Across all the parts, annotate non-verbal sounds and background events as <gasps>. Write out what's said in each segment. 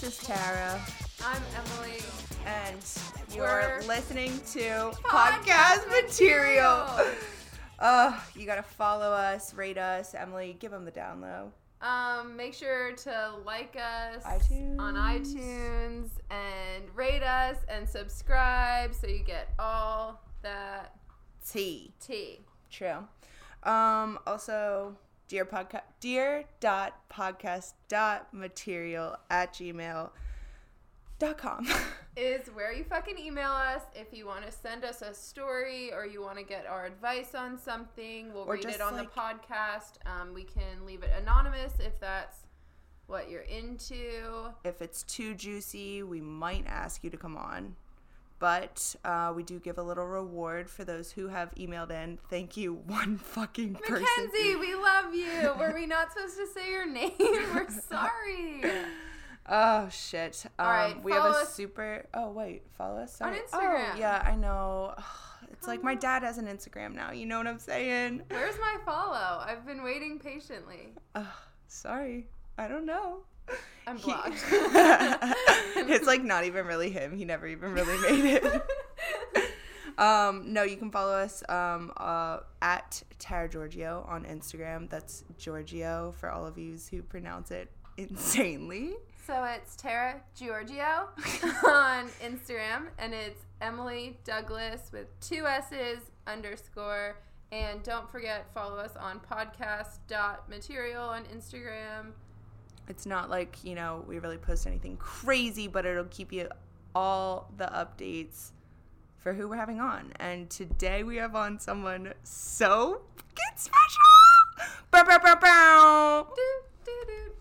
This is Tara, I'm Emily. and you're We're- listening to Podcast podcast material. material. <laughs> Uh, you gotta follow us, rate us. Emily, give them the down low. Um, make sure to like us iTunes. on iTunes and rate us and subscribe so you get all that T. tea. True. Um, also, dear podcast, dear dot podcast dot material at gmail dot com. <laughs> Is where you fucking email us if you want to send us a story or you want to get our advice on something. We'll Or read it on like- the podcast. Um, we can leave it anonymous if that's what you're into. if it's too juicy, we might ask you to come on. But uh, we do give a little reward for those who have emailed in. Thank you, <laughs> one fucking person. Mackenzie, we love you. Were we not supposed to say your <laughs> name? We're sorry. <laughs> Oh shit! Um, All right, we have a super. Oh wait, follow us On Sorry. Instagram. Oh yeah, I know. <sighs> It's like my dad has an Instagram now. You know what I'm saying? Where's my follow? I've been waiting patiently. Ugh, <sighs> sorry, I don't know. I'm He- blocked. <laughs> it's like not even really him. He never even really made it. <laughs> Um, no, you can follow us um, uh, at Tara Giorgio on Instagram. That's Giorgio for all of you who pronounce it insanely. so it's Tara Giorgio <laughs> on Instagram, and it's Emily Douglas with two S's underscore. And don't forget, follow us on podcast.material on Instagram. It's not like, you know, we really post anything crazy, but it'll keep you all the updates for who we're having on. And today we have on someone so fucking special. Bow, bow, bow, bow. Doo, doo.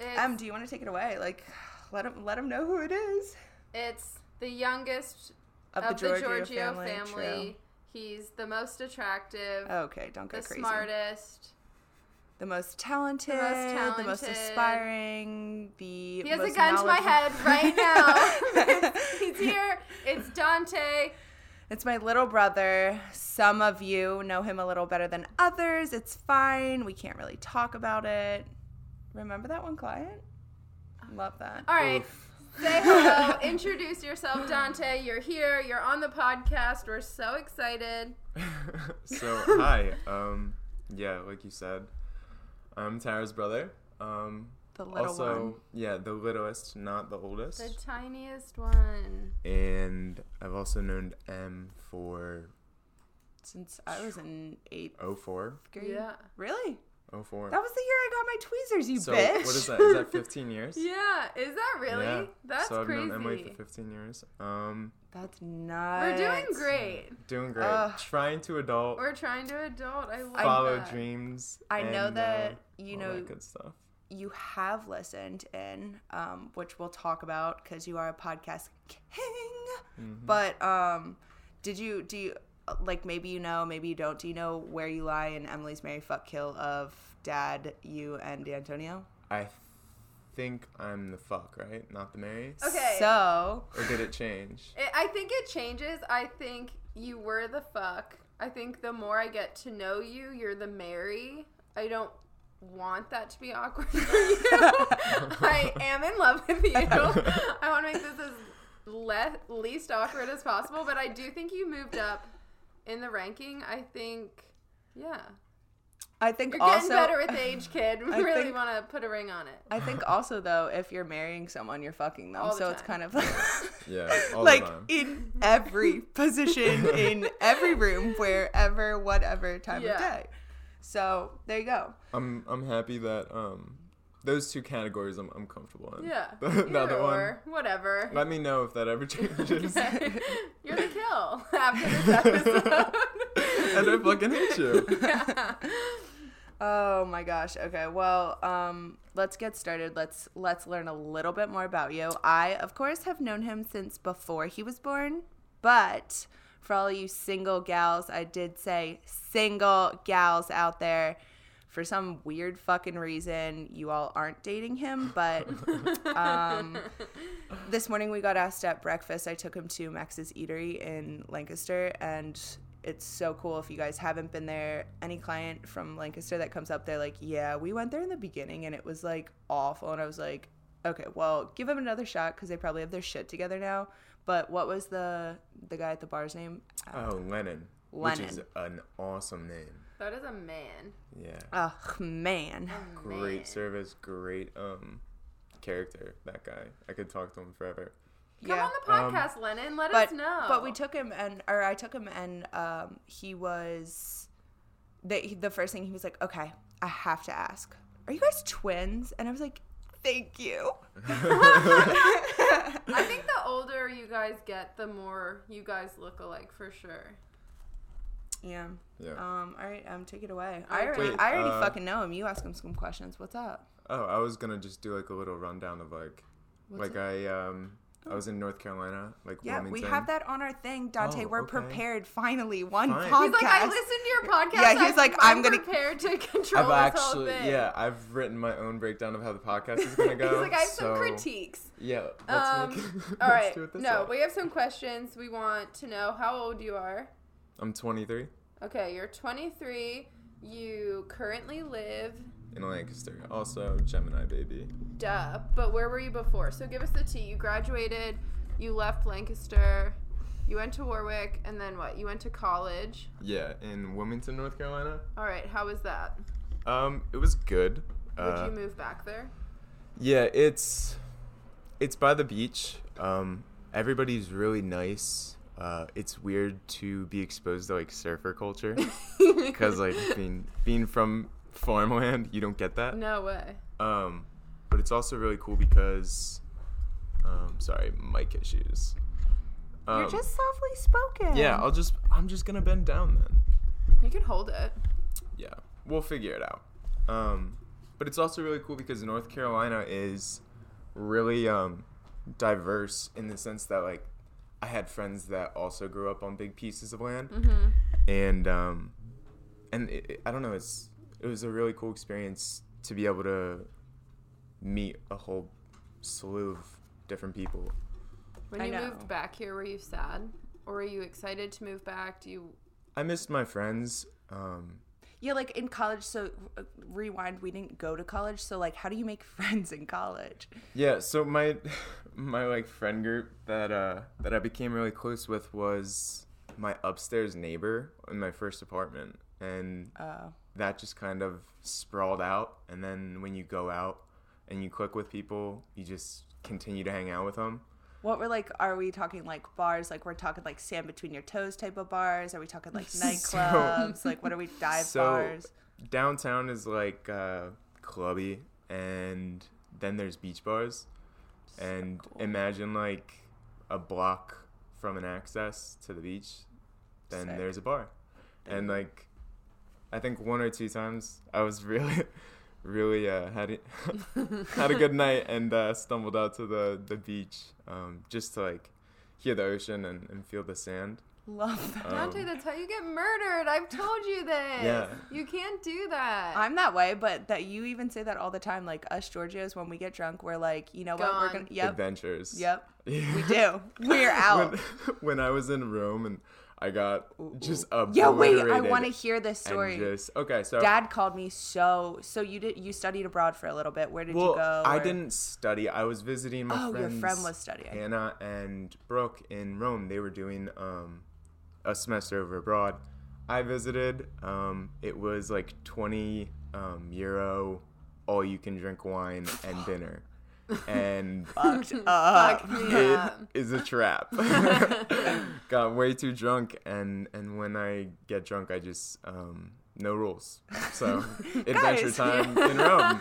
It's, Em, do you want to take it away? Like, let him let him know who it is it's the youngest of, of the the Giorgio, Giorgio family. family. He's the most attractive, Okay, don't go the crazy. smartest. The most talented, the most, talented. aspiring, the He has a gun to my head right now. <laughs> <laughs> He's here. It's Dante. It's my little brother. Some of you know him a little better than others. It's fine. We can't really talk about it. Remember that one client? Love that. All right. Say hello. <laughs> Introduce yourself, Dante. You're here. You're on the podcast. We're so excited. so hi, um, yeah, like you said, I'm Tara's brother. Um, The little also, one. yeah, the littlest, not the oldest. The tiniest one. and I've also known M for Since I was in eighth 04. grade. Yeah. Really? 04. That was the year I got my tweezers, you so bitch. what is that? Is that 15 years? <laughs> Yeah. Is that really? Yeah. That's so I've crazy. known Emily for 15 years. Um, That's nice. We're doing great. doing great. Ugh. Trying to adult, We're trying to adult. I love follow that. dreams. I know that, uh, you all know, that good stuff. you have listened in, um, which we'll talk about because you are a podcast king. Mhm. But um, did you do you like maybe you know, maybe you don't? Do you know where you lie in Emily's Mary fuck kill of Dad, you, and Antonio? I think I'm the fuck, right? Not the Mary. Okay. So Or did it change? <laughs> It, I think it changes. I think you were the fuck. I think the more I get to know you, you're the Mary. I don't want that to be awkward for you. <laughs> I am in love with you. <laughs> I want to make this as le- least awkward as possible, but I do think you moved up in the ranking. I think, yeah. I think You're also getting better with <laughs> age, kid. We I <laughs> really think- want to put a ring on it. I think also though, if you're marrying someone, you're fucking them. All the so it's kind of like, <laughs> Yeah, all like the time. in every position, in every room, wherever, whatever time Yeah. of day. So there you go. I'm I'm happy that um those two categories I'm I'm comfortable in. Yeah. the, Either the other one. whatever. Let me know if that ever changes. Okay. You're the kill after this episode. and I fucking hate you. Oh my gosh. Okay. Well, um, let's get started. Let's let's learn a little bit more about you. I, of course, have known him since before he was born, but for all you single gals, I did say single gals out there. For some weird fucking reason, you all aren't dating him, but <laughs> um, this morning we got asked at breakfast. I took him to Max's Eatery in Lancaster, and it's so cool if you guys haven't been there. Any client from Lancaster that comes up, they're like, "Yeah, we went there in the beginning and it was like awful." And I was like, "Okay, well, give them another shot because they probably have their shit together now." But what was the the guy at the bar's name? Oh, Lennon. Lennon. Which is an awesome name. That is a man. Yeah. Ugh, man. A Great service, great um character, that guy. I could talk to him forever. Come yeah. on the Um, podcast, Lennon. Let but us know. but we took him and or I took him and um he was the the first thing he was like, "Okay, I have to ask. Are you guys twins?" And I was like, "Thank you." <laughs> <laughs> I think the older you guys get, the more you guys look alike for sure. Yeah. Yeah. Um all right, um take it away. I already Wait, I already uh, fucking know him. You ask him some questions. What's up? Oh, I was gonna just do like a little rundown of like, What's like I um I was in North Carolina, like Yeah, Wilmington. we have that on our thing, Dante. Oh, We're okay. prepared finally. One Fine. podcast. He's like, I listened to your podcast. Yeah, he's I'm- like, I'm, I'm gonna- prepared to <laughs> control I've this whole actually, thing. yeah, I've written my own breakdown of how the podcast is gonna <laughs> go. He's like, I have so, some critiques. Yeah, let's Um, <laughs> make it. All let's right. do it this No, way. we have some questions. We want to know how old you are. I'm 23 Okay, you're 23. You currently live, in Lancaster. Also, Gemini baby. duh, but where were you before? So give us the tea. You graduated, you left Lancaster, you went to Warwick, and then what? You went to college. Yeah, in Wilmington, North Carolina. All right, how was that? Um, it was good. Would Uh, you move back there? Yeah, it's it's by the beach. Um, everybody's really nice. Uh, it's weird to be exposed to like surfer culture <laughs> because like being being from farmland, you don't get that. No way. Um, but it's also really cool because, um, sorry, mic issues. Um, You're just softly spoken. yeah. I'll just I'm just gonna bend down then. You can hold it. yeah, we'll figure it out. Um, but it's also really cool because North Carolina is really um, diverse in the sense that like I had friends that also grew up on big pieces of land, Mm-hmm. and um, and it, it- I don't know, it's it was a really cool experience to be able to meet a whole slew of different people. When I you know. moved back here, were you sad? Or were you excited to move back? Do you I missed my friends. Um, Yeah, like in college. So uh, rewind. We didn't go to college. So like, how do you make <laughs> friends in college? Yeah, so my <laughs> my like friend group that uh that I became really close with was my upstairs neighbor in my first apartment and Uh, that just kind of sprawled out and then when you go out and you click with people, you just continue to hang out with them. what were like? Are we talking like bars? Like we're talking like sand between your toes type of bars? Are we talking like <laughs> So- nightclubs? like what are we dive So bars? downtown is like uh clubby and then there's beach bars and cool. imagine like a block from an access to the beach then Sick. there's a bar and like i think one or two times i was <laughs> really really uh had it <laughs> had a good <laughs> night and uh stumbled out to the the beach um just to like hear the ocean and, and feel the sand Love that. Dante, Um, that's how you get murdered. I've told you this. Yeah. You can't do that. I'm that way, but that you even say that all the time. Like us Giorgios, when we get drunk, we're like, you know what? We're gonna. Yep. adventures Yep. Yeah. We do. We're out. when, when I was in Rome and I got just a Yeah, wait. I want to hear this story. Just, okay, so Dad called me so. So you did. You studied abroad for a little bit. Where did well, you go? I didn't study. I was visiting my friends. Oh, your friend was studying. Hannah and Brooke in Rome. They were doing um, a semester over abroad. I visited. Um, it was like twenty um, euro, all you can drink wine and <gasps> dinner, and <laughs> Fucked <laughs> up. Fuck me it up. is a trap. <laughs> Got way too drunk, and and when I get drunk, I just um, no rules. So adventure time in Rome.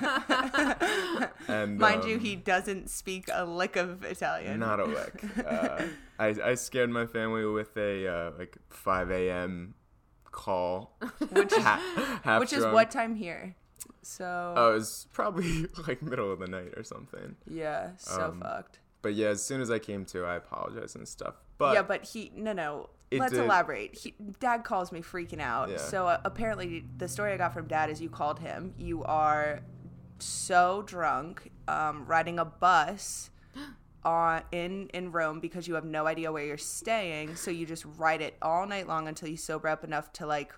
And Mind you, um, he doesn't speak a lick of Italian. not a lick. Uh, I I scared my family with a uh, like 5 a.m. call, which is, ha- half which is what time here? So Oh, it was probably <laughs> like middle of the night or something. yeah, so um, fucked. But yeah, as soon as I came to, I apologized and stuff. But yeah, but he no no. Let's did- elaborate. He, Dad calls me freaking out. Yeah. So uh, apparently, the story I got from Dad is you called him. You are so drunk, um, riding a bus, <gasps> on in in Rome because you have no idea where you're staying. So you just ride it all night long until you sober up enough to like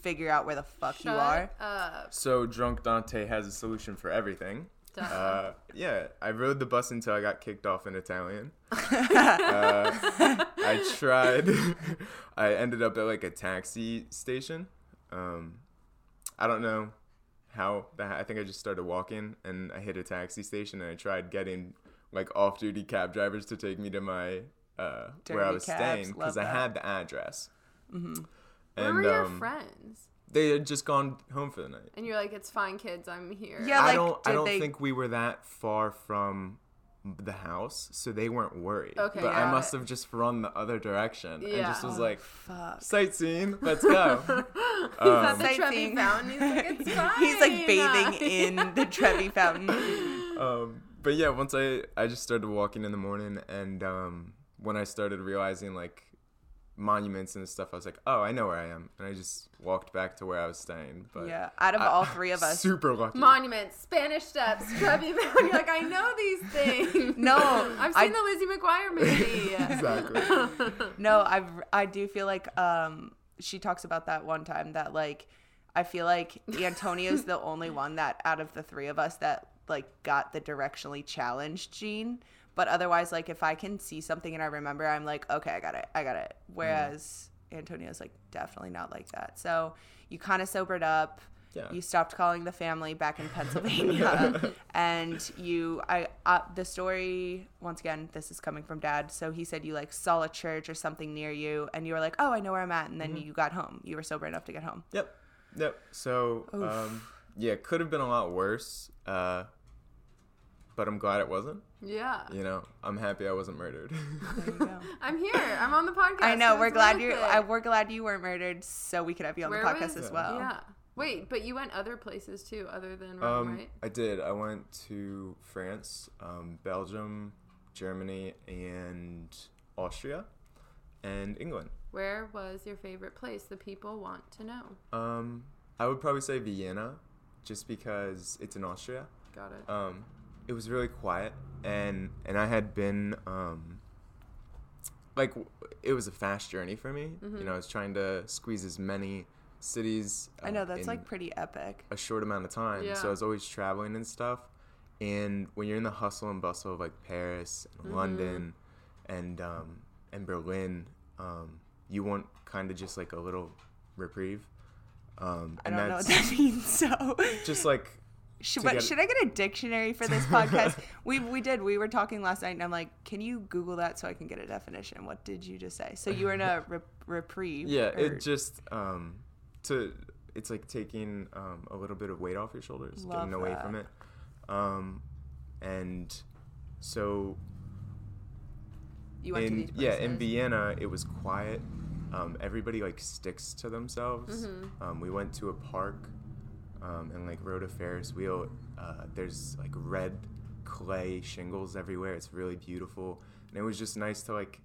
figure out where the fuck Shut you are. up. So drunk Dante has a solution for everything. Uh, yeah, I rode the bus until I got kicked off in Italian. <laughs> uh, I <laughs> tried. <laughs> I ended up at like a taxi station. Um, I don't know how that. I think I just started walking and I hit a taxi station and I tried getting like off-duty cab drivers to take me to my uh, where I was cabs, staying because I had the address. Mm-hmm. Where And were your um, friends? they had just gone home for the night. And you're like, it's fine, kids. I'm here. Yeah, I like, don't. I don't they- think we were that far from the house, so they weren't worried. Okay, but I must it. have just run the other direction and just was Oh, like, fuck. sightseeing, <laughs> let's go. <laughs> He's at the Trevi Fountain. He's like, it's fine. <laughs> He's like bathing in the Trevi fountain. um, but yeah, once I I just started walking in the morning, and um, when I started realizing like monuments and stuff, I was like, oh, I know where I am, and I just walked back to where I was staying. But Yeah, out of I- all <laughs> three of us, super lucky. Monuments, Spanish Steps, Trevi Fountain. <laughs> You're like, I know these things. No, <laughs> I've I- seen the Lizzie McGuire movie. exactly. No, I I do feel like um she talks about that one time that like I feel like Antonio's the only one that out of the three of us that like got the directionally challenged gene. But otherwise, like if I can see something and I remember, I'm like, okay, I got it, I got it. Whereas Antonio's like definitely not like that. So you kind of sobered up. Yeah. You stopped calling the family back in Pennsylvania, <laughs> and you. I uh, the story once again. This is coming from Dad. So he said you like saw a church or something near you, and you were like, "Oh, I know where I'm at." And then you got home. You were sober enough to get home. Yep. Yep. So, um, yeah, could have been a lot worse. Uh, but I'm glad it wasn't. yeah. You know, I'm happy I wasn't murdered. There you go. <laughs> I'm here. I'm on the podcast. I know. We're glad you. it. I, we're glad you weren't murdered, so we could have you on Where the podcast was- as well. Yeah. Wait, but you went other places too, other than Rome, um, right? I did. I went to France, um, Belgium, Germany, and Austria, and England. Where was your favorite place? The people want to know. Um, I would probably say Vienna, just because it's in Austria. Got it. um, it was really quiet and and I had been um, like it was a fast journey for me. You know, I was trying to squeeze as many cities. I know uh, that's like pretty epic. a short amount of time. Yeah. So I was always traveling and stuff. And when you're in the hustle and bustle of like Paris Mm-hmm. and London and um, and Berlin, um, you want kind of just like a little reprieve. Um, I and don't know what that's that <laughs> means. So just like Should, but get- should I get a dictionary for this podcast? <laughs> we we did. We were talking last night, and I'm like, can you Google that so I can get a definition? What did you just say? So you were in a rep- reprieve. Yeah, or- it just um to it's like taking um a little bit of weight off your shoulders, Love getting away from it. Um and so you went in to these yeah, in. Vienna it was quiet. Um everybody like sticks to themselves. Mm-hmm. Um we went to a park um and like rode a Ferris wheel. Uh there's like red clay shingles everywhere. It's really beautiful. And it was just nice to like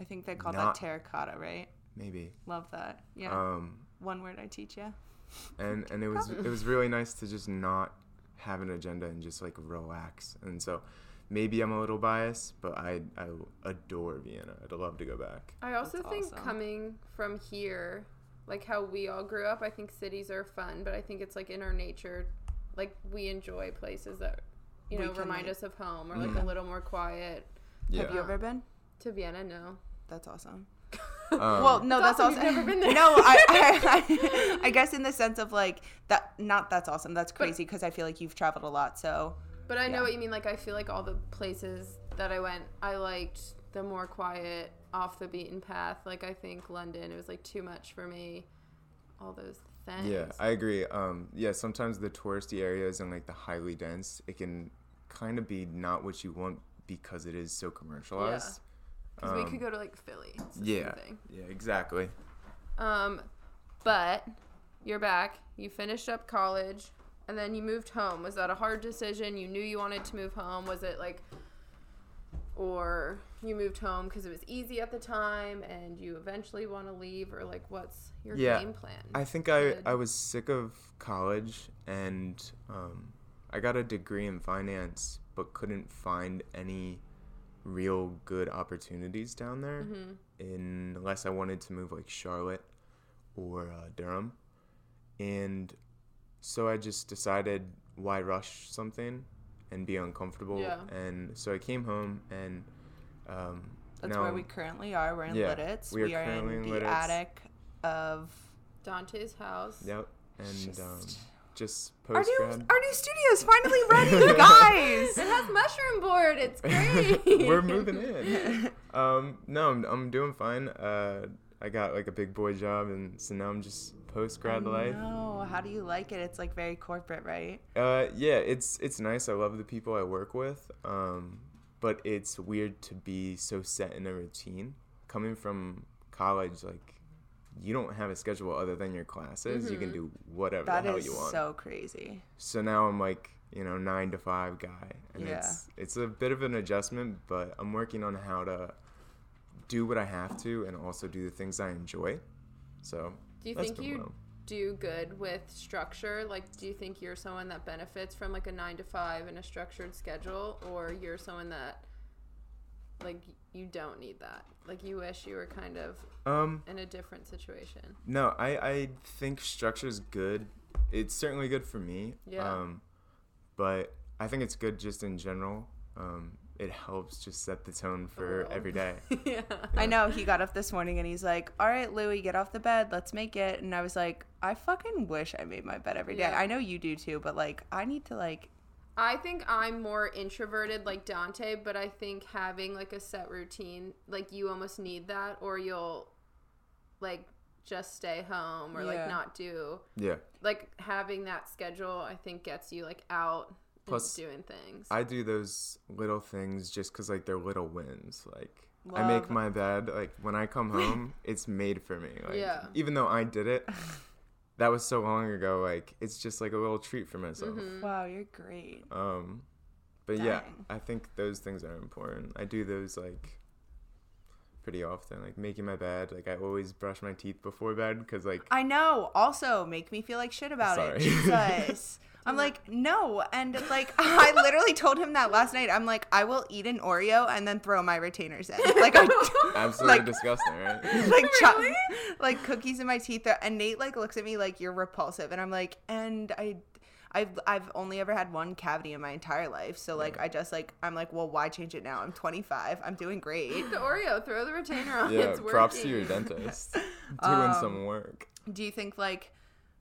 I think they call not- that terracotta, right? maybe Love that. Yeah. um One word I teach you. and and it was it was <laughs> really nice to just not have an agenda and just like relax and so maybe i'm a little biased but i i adore vienna i'd love to go back I also That's think awesome. coming from here, like how we all grew up, I think cities are fun, but I think it's like in our nature, like we enjoy places that you know remind like- us of home or like Mhm. a little more quiet. yeah Have you ever been? To Vienna, no. That's awesome. <laughs> Um, well, no, That's that's, awesome. awesome. You've never been there. <laughs> no, I, <laughs> I, I guess in the sense of like that. Not that's awesome. That's crazy because I feel like you've traveled a lot. So But I know Yeah. what you mean. Like I feel like all the places that I went, I liked the more quiet, off the beaten path. Like I think London, it was like too much for me. All those things. yeah i agree um yeah sometimes the touristy areas and like the highly dense it can kind of be not what you want because it is so commercialized Because we Um, could go to like Philly. Yeah yeah exactly Um, but you're back. You finished up college, and then you moved home. Was that a hard decision? You knew you wanted to move home. Was it like, or you moved home because it was easy at the time, and you eventually want to leave, or like, what's your Yeah, game plan? I think I, Good. I was sick of college and um, I got a degree in finance but couldn't find any real good opportunities down there Mm-hmm. unless I wanted to move like Charlotte or uh, Durham. And so I just decided why rush something and be uncomfortable. Yeah. And so I came home and um, That's now where we currently are. We're in Yeah, Lititz. we are We are in in the attic of Dante's house. Yep. And Just- um, just our new grad. our new studio is finally <laughs> ready, guys. It has mushroom board. It's great. <laughs> We're moving in. Um, no, I'm, I'm doing fine. Uh, I got like a big boy job, and so now I'm just post grad life. No, how do you like it? It's like very corporate, right? Uh, yeah, it's it's nice. I love the people I work with. Um, but it's weird to be so set in a routine. Coming from college, like you don't have a schedule other than your classes. You can do whatever That the hell is you want. so crazy. so now I'm like you know nine to five guy, and Yeah. it's it's a bit of an adjustment. But I'm working on how to do what I have to and also do the things I enjoy. So Do you that's think you well. do good with structure? Like, do you think you're someone that benefits from like a nine to five and a structured schedule, or you're someone that like you don't need that? Like, you wish you were kind of um in a different situation. No, I, I think structure is good. It's certainly good for me. Yeah. Um, but I think it's good just in general. Um, it helps just set the tone for Oh. every day. <laughs> yeah. I know he got up this morning and he's like, "All right, Louie, get off the bed. Let's make it." And I was like, "I fucking wish I made my bed every day. Yeah. I know you do too, but like, I need to like, I think I'm more introverted like Dante, but I think having like a set routine, like you almost need that, or you'll like just stay home or Yeah. like not do yeah. like having that schedule. I think gets you like out Plus, and doing things. I do those little things just because like they're little wins. Like I make my bed. Like when I come <laughs> home, it's made for me. Like Yeah. even though I did it, <laughs> that was so long ago. Like it's just like a little treat for myself. Mhm. wow, you're great." Um, but yeah, I think those things are important. I do those like pretty often, like making my bed. Like I always brush my teeth before bed because like I know. Also, make me feel like shit about Sorry. it. Jesus. <laughs> I'm like, no. And like, <laughs> I literally told him that last night. I'm like, I will eat an Oreo and then throw my retainers in. Like, I <laughs> absolutely like- disgusting, right? like chop, like cookies in my teeth. And Nate like looks at me like you're repulsive, and I'm like, and I. I've, I've only ever had one cavity in my entire life. So like I just like I'm like, well, why change it now? I'm 25. I'm doing great. <laughs> the Oreo, throw the retainer on. yeah, it's props to your <laughs> dentist <laughs> doing Um, some work. Do you think like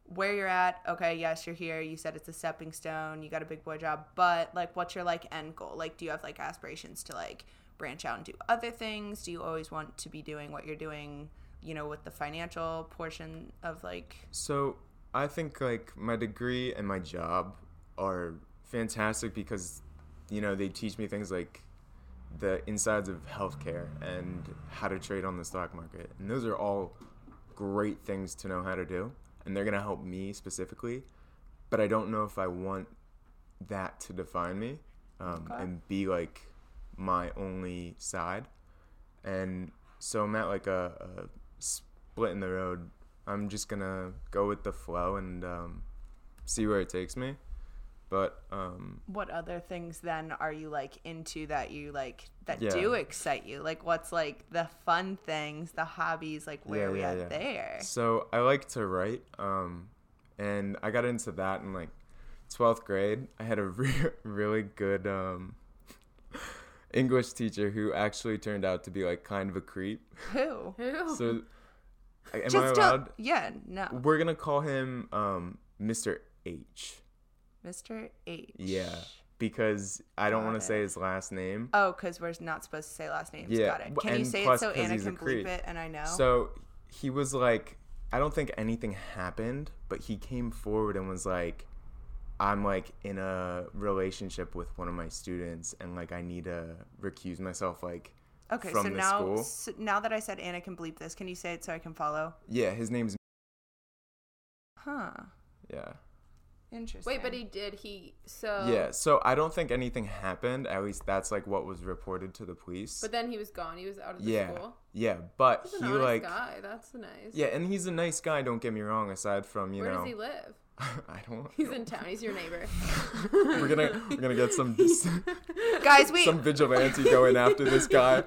where you're at? Okay, yes, you're here. You said it's a stepping stone. You got a big boy job, but like, what's your like end goal? Like, do you have like aspirations to like branch out and do other things? Do you always want to be doing what you're doing? You know, with the financial portion of like, So I think like my degree and my job are fantastic because you know they teach me things like the insides of healthcare and how to trade on the stock market, and those are all great things to know how to do, and they're gonna help me specifically. But I don't know if I want that to define me um, Okay. and be like my only side. And so I'm at like a, a split in the road. I'm just gonna go with the flow and um, see where it takes me. But um, what other things then are you like into that you like that Yeah. do excite you? Like, what's like the fun things, the hobbies? Like, where Yeah, are we yeah, at yeah. there? so I like to write, um, and I got into that in like 12th grade. I had a <laughs> re- really good um, <laughs> English teacher who actually turned out to be like kind of a creep. Who? Who? So, am I Just don't- allowed? yeah, no, We're gonna call him um, Mr. H. Mr. H. Yeah, because I don't want to say his last name. Oh, because we're not supposed to say last names. Yeah, Got it. Can you and say it plus so 'cause Anna can bleep it and I know? So he was like, I don't think anything happened, but he came forward and was like, I'm like in a relationship with one of my students, and like I need to recuse myself. Like, okay, from so now, so now that I said Anna can bleep this, can you say it so I can follow? yeah, his name's Huh. yeah, Interesting. Wait, but he did. He so yeah. So I don't think anything happened. At least that's like what was reported to the police. But then he was gone. He was out of the yeah, school. yeah. But He's an he honest like guy. That's nice. yeah, and he's a nice guy. Don't get me wrong. Aside from you Where know, Where does he live? <laughs> I don't. He's in town. He's your neighbor. <laughs> We're gonna we're gonna get some <laughs> Guys, we some vigilante going after this guy.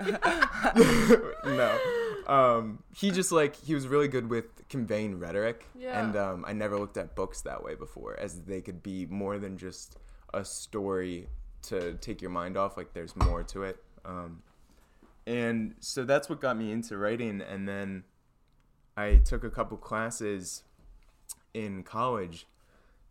no, um, he just like he was really good with conveying rhetoric, Yeah. and um, I never looked at books that way before, as they could be more than just a story to take your mind off. Like there's more to it, um, and so that's what got me into writing, and then I took a couple classes in college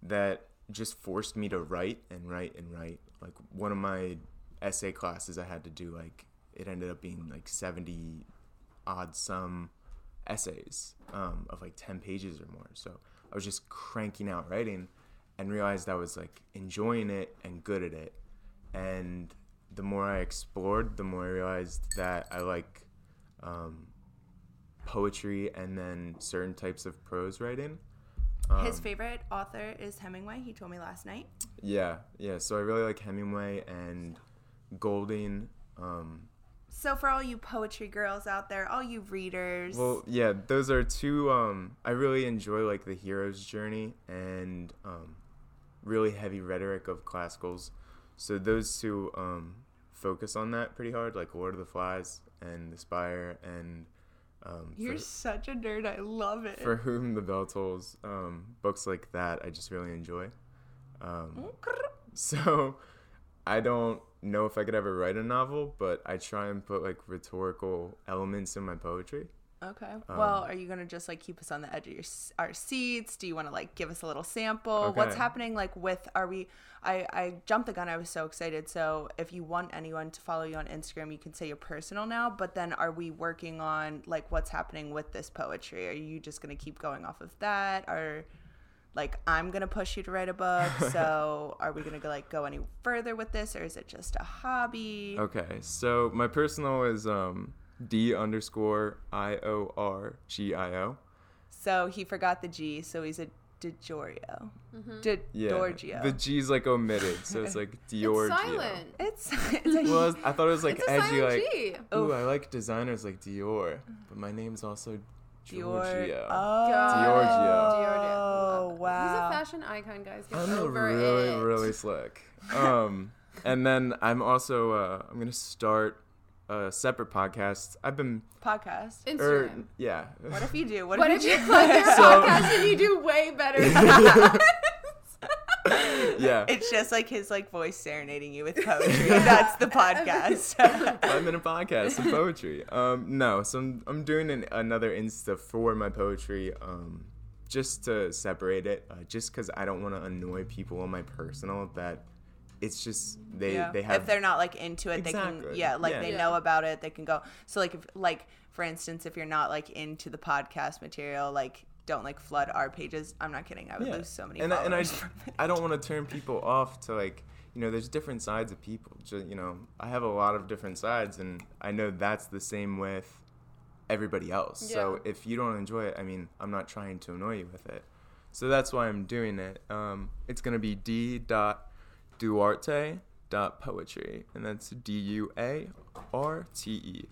that just forced me to write and write and write. Like one of my essay classes I had to do like it ended up being like 70 odd some essays um, of like 10 pages or more. So I was just cranking out writing and realized I was like enjoying it and good at it. And the more I explored, the more I realized that I like um, poetry and then certain types of prose writing. His Um, favorite author is Hemingway. He told me last night. Yeah, yeah. So I really like Hemingway and Golding. Um, So for all you poetry girls out there, all you readers, well, yeah, those are two. Um, I really enjoy like the hero's journey and um, really heavy rhetoric of classicals. So those two um, focus on that pretty hard, like Lord of the Flies and The Spire and um, you're for, such a nerd. I love it. for whom the bell tolls. Um, books like that, I just really enjoy. Um, So <laughs> I don't know if I could ever write a novel, but I try and put like rhetorical elements in my poetry. Okay. Um, well, are you gonna just like keep us on the edge of your our seats? Do you want to like give us a little sample? What's happening? Like with are we? I I jumped the gun. I was so excited. So if you want anyone to follow you on Instagram, you can say your personal now. But then are we working on like what's happening with this poetry? Are you just gonna keep going off of that, or like I'm gonna push you to write a book? <laughs> so are we gonna go like go any further with this, or is it just a hobby? Okay, so my personal is um, D underscore I O R G I O. So he forgot the G, so he's a DiGiorgio. Mm-hmm. Di- Yeah, Giorgio. the G's like omitted, so it's like <laughs> It's silent. It's <laughs> it's a Well, I thought it was like It's a edgy, silent like G. ooh, I like designers like Dior, but my name's also Dior. Giorgio. Oh, Giorgio. Oh wow. He's a fashion icon, guys. Get I'm over really, it. really slick. Um, and then I'm also uh, I'm gonna start a separate podcast. I've been, Podcast. er, Instagram. yeah. What if you do? What, What if, if you you plug your <laughs> So- podcast and you do way better <laughs> yeah. It's just like his like voice serenading you with <laughs> poetry. That's the podcast. Five minute podcast of poetry. Um, no, so I'm, I'm doing an, another Insta for my poetry, um, just to separate it, uh, just because I don't want to annoy people on my personal. That it's just they yeah. they have if they're not like into it, they can yeah, like Yeah. they Yeah. know about it, they can go. So like if like for instance, if you're not like into the podcast material, like don't like flood our pages. I'm not kidding. I would Yeah. lose so many and I, and I followers from it. I don't want to turn people off to like you know there's different sides of people. Just, you know I have a lot of different sides, and I know that's the same with everybody else. So if you don't enjoy it, I mean I'm not trying to annoy you with it. So that's why I'm doing it. Um, it's gonna be d dot duarte dot poetry, and that's D U A R T E.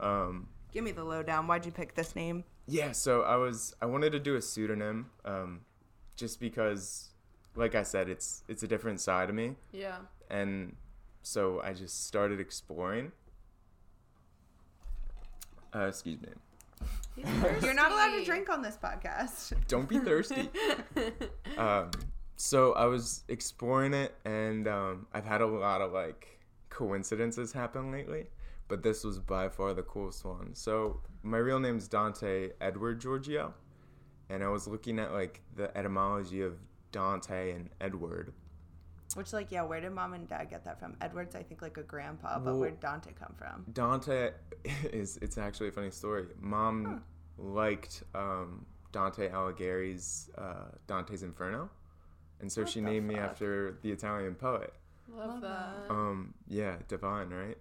Um, Give me the lowdown. Why'd you pick this name? yeah, so I was I wanted to do a pseudonym, um, just because, like I said, it's it's a different side of me, yeah. and so I just started exploring. Uh, excuse me. You're not allowed to drink on this podcast. Don't be thirsty. <laughs> um, so I was exploring it, and um, I've had a lot of like coincidences happen lately, but this was by far the coolest one. So my real name's Dante Edward Giorgio, and I was looking at like the etymology of Dante and Edward. Which, like, yeah, where did mom and dad get that from? Edward's, I think, like a grandpa, but Well- where'd Dante come from? Dante <laughs> is it's actually a funny story. Mom liked um, Dante Alighieri's uh, Dante's Inferno, and so What she the named me after the Italian poet. Love Love that. Um, yeah, divine, right?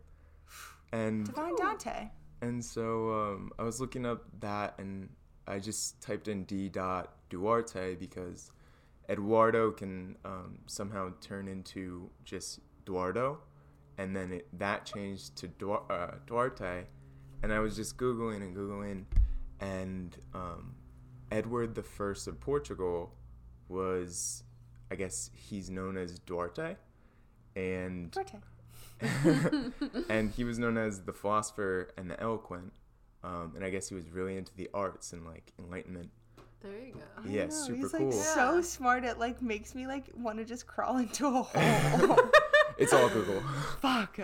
And Divine Dante. and so um, I was looking up that, and I just typed in D. Dot Duarte because Eduardo can um, somehow turn into just Duardo, and then it, that changed to Duar- uh, Duarte, and I was just googling and googling, and um, Edward the First of Portugal was, I guess he's known as Duarte, and Duarte. <laughs> and he was known as the philosopher and the eloquent. Um, and I guess he was really into the arts and like enlightenment. There you go. I Yeah, know, super he's cool. like Yeah. so smart. It like makes me like want to just crawl into a <laughs> hole. It's all Google. Fuck.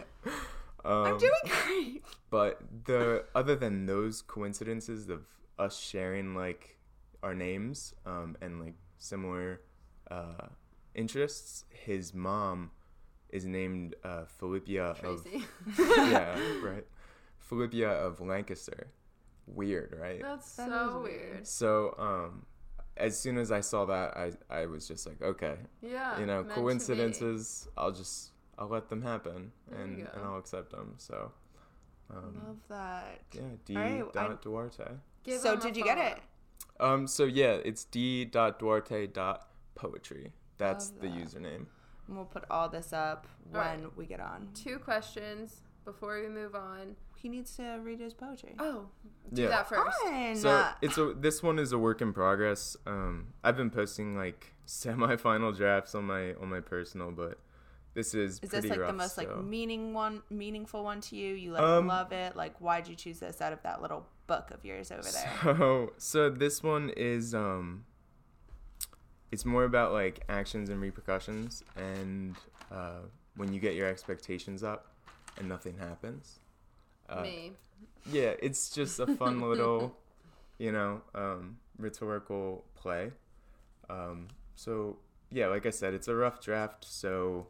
Um, I'm doing great. But the other than those coincidences of us sharing like our names um, and like similar uh, interests, his mom is named uh, Philippia of Tracy. <laughs> yeah <laughs> right Philippia of Lancaster. Weird, right? That's That so weird. weird. So um, as soon as I saw that, I I was just like, okay, Yeah. you know, meant to be. coincidences. I'll just I'll let them happen and and I'll accept them. So. Um, I Love that. yeah, D. Alright, I- Duarte. So did you get it? Um, so yeah, it's D. dot Duarte. dot Poetry. That's Love the that. username. And we'll put all this up when Alright. we get on. Two questions before we move on. He needs to read his poetry. Oh, do Yeah. that first. Fine. So it's a this one is a work in progress. Um, I've been posting like <laughs> semi-final drafts on my on my personal, but this is is this pretty like the rough most like still. meaning one meaningful one to you? You like Um, love it? Like why'd you choose this out of that little book of yours over there? <laughs> So so this one is um it's more about like actions and repercussions and uh, when you get your expectations up and nothing happens. Uh, Me. yeah, it's just a fun <laughs> little, you know, um, rhetorical play. Um, so yeah, like I said, it's a rough draft. So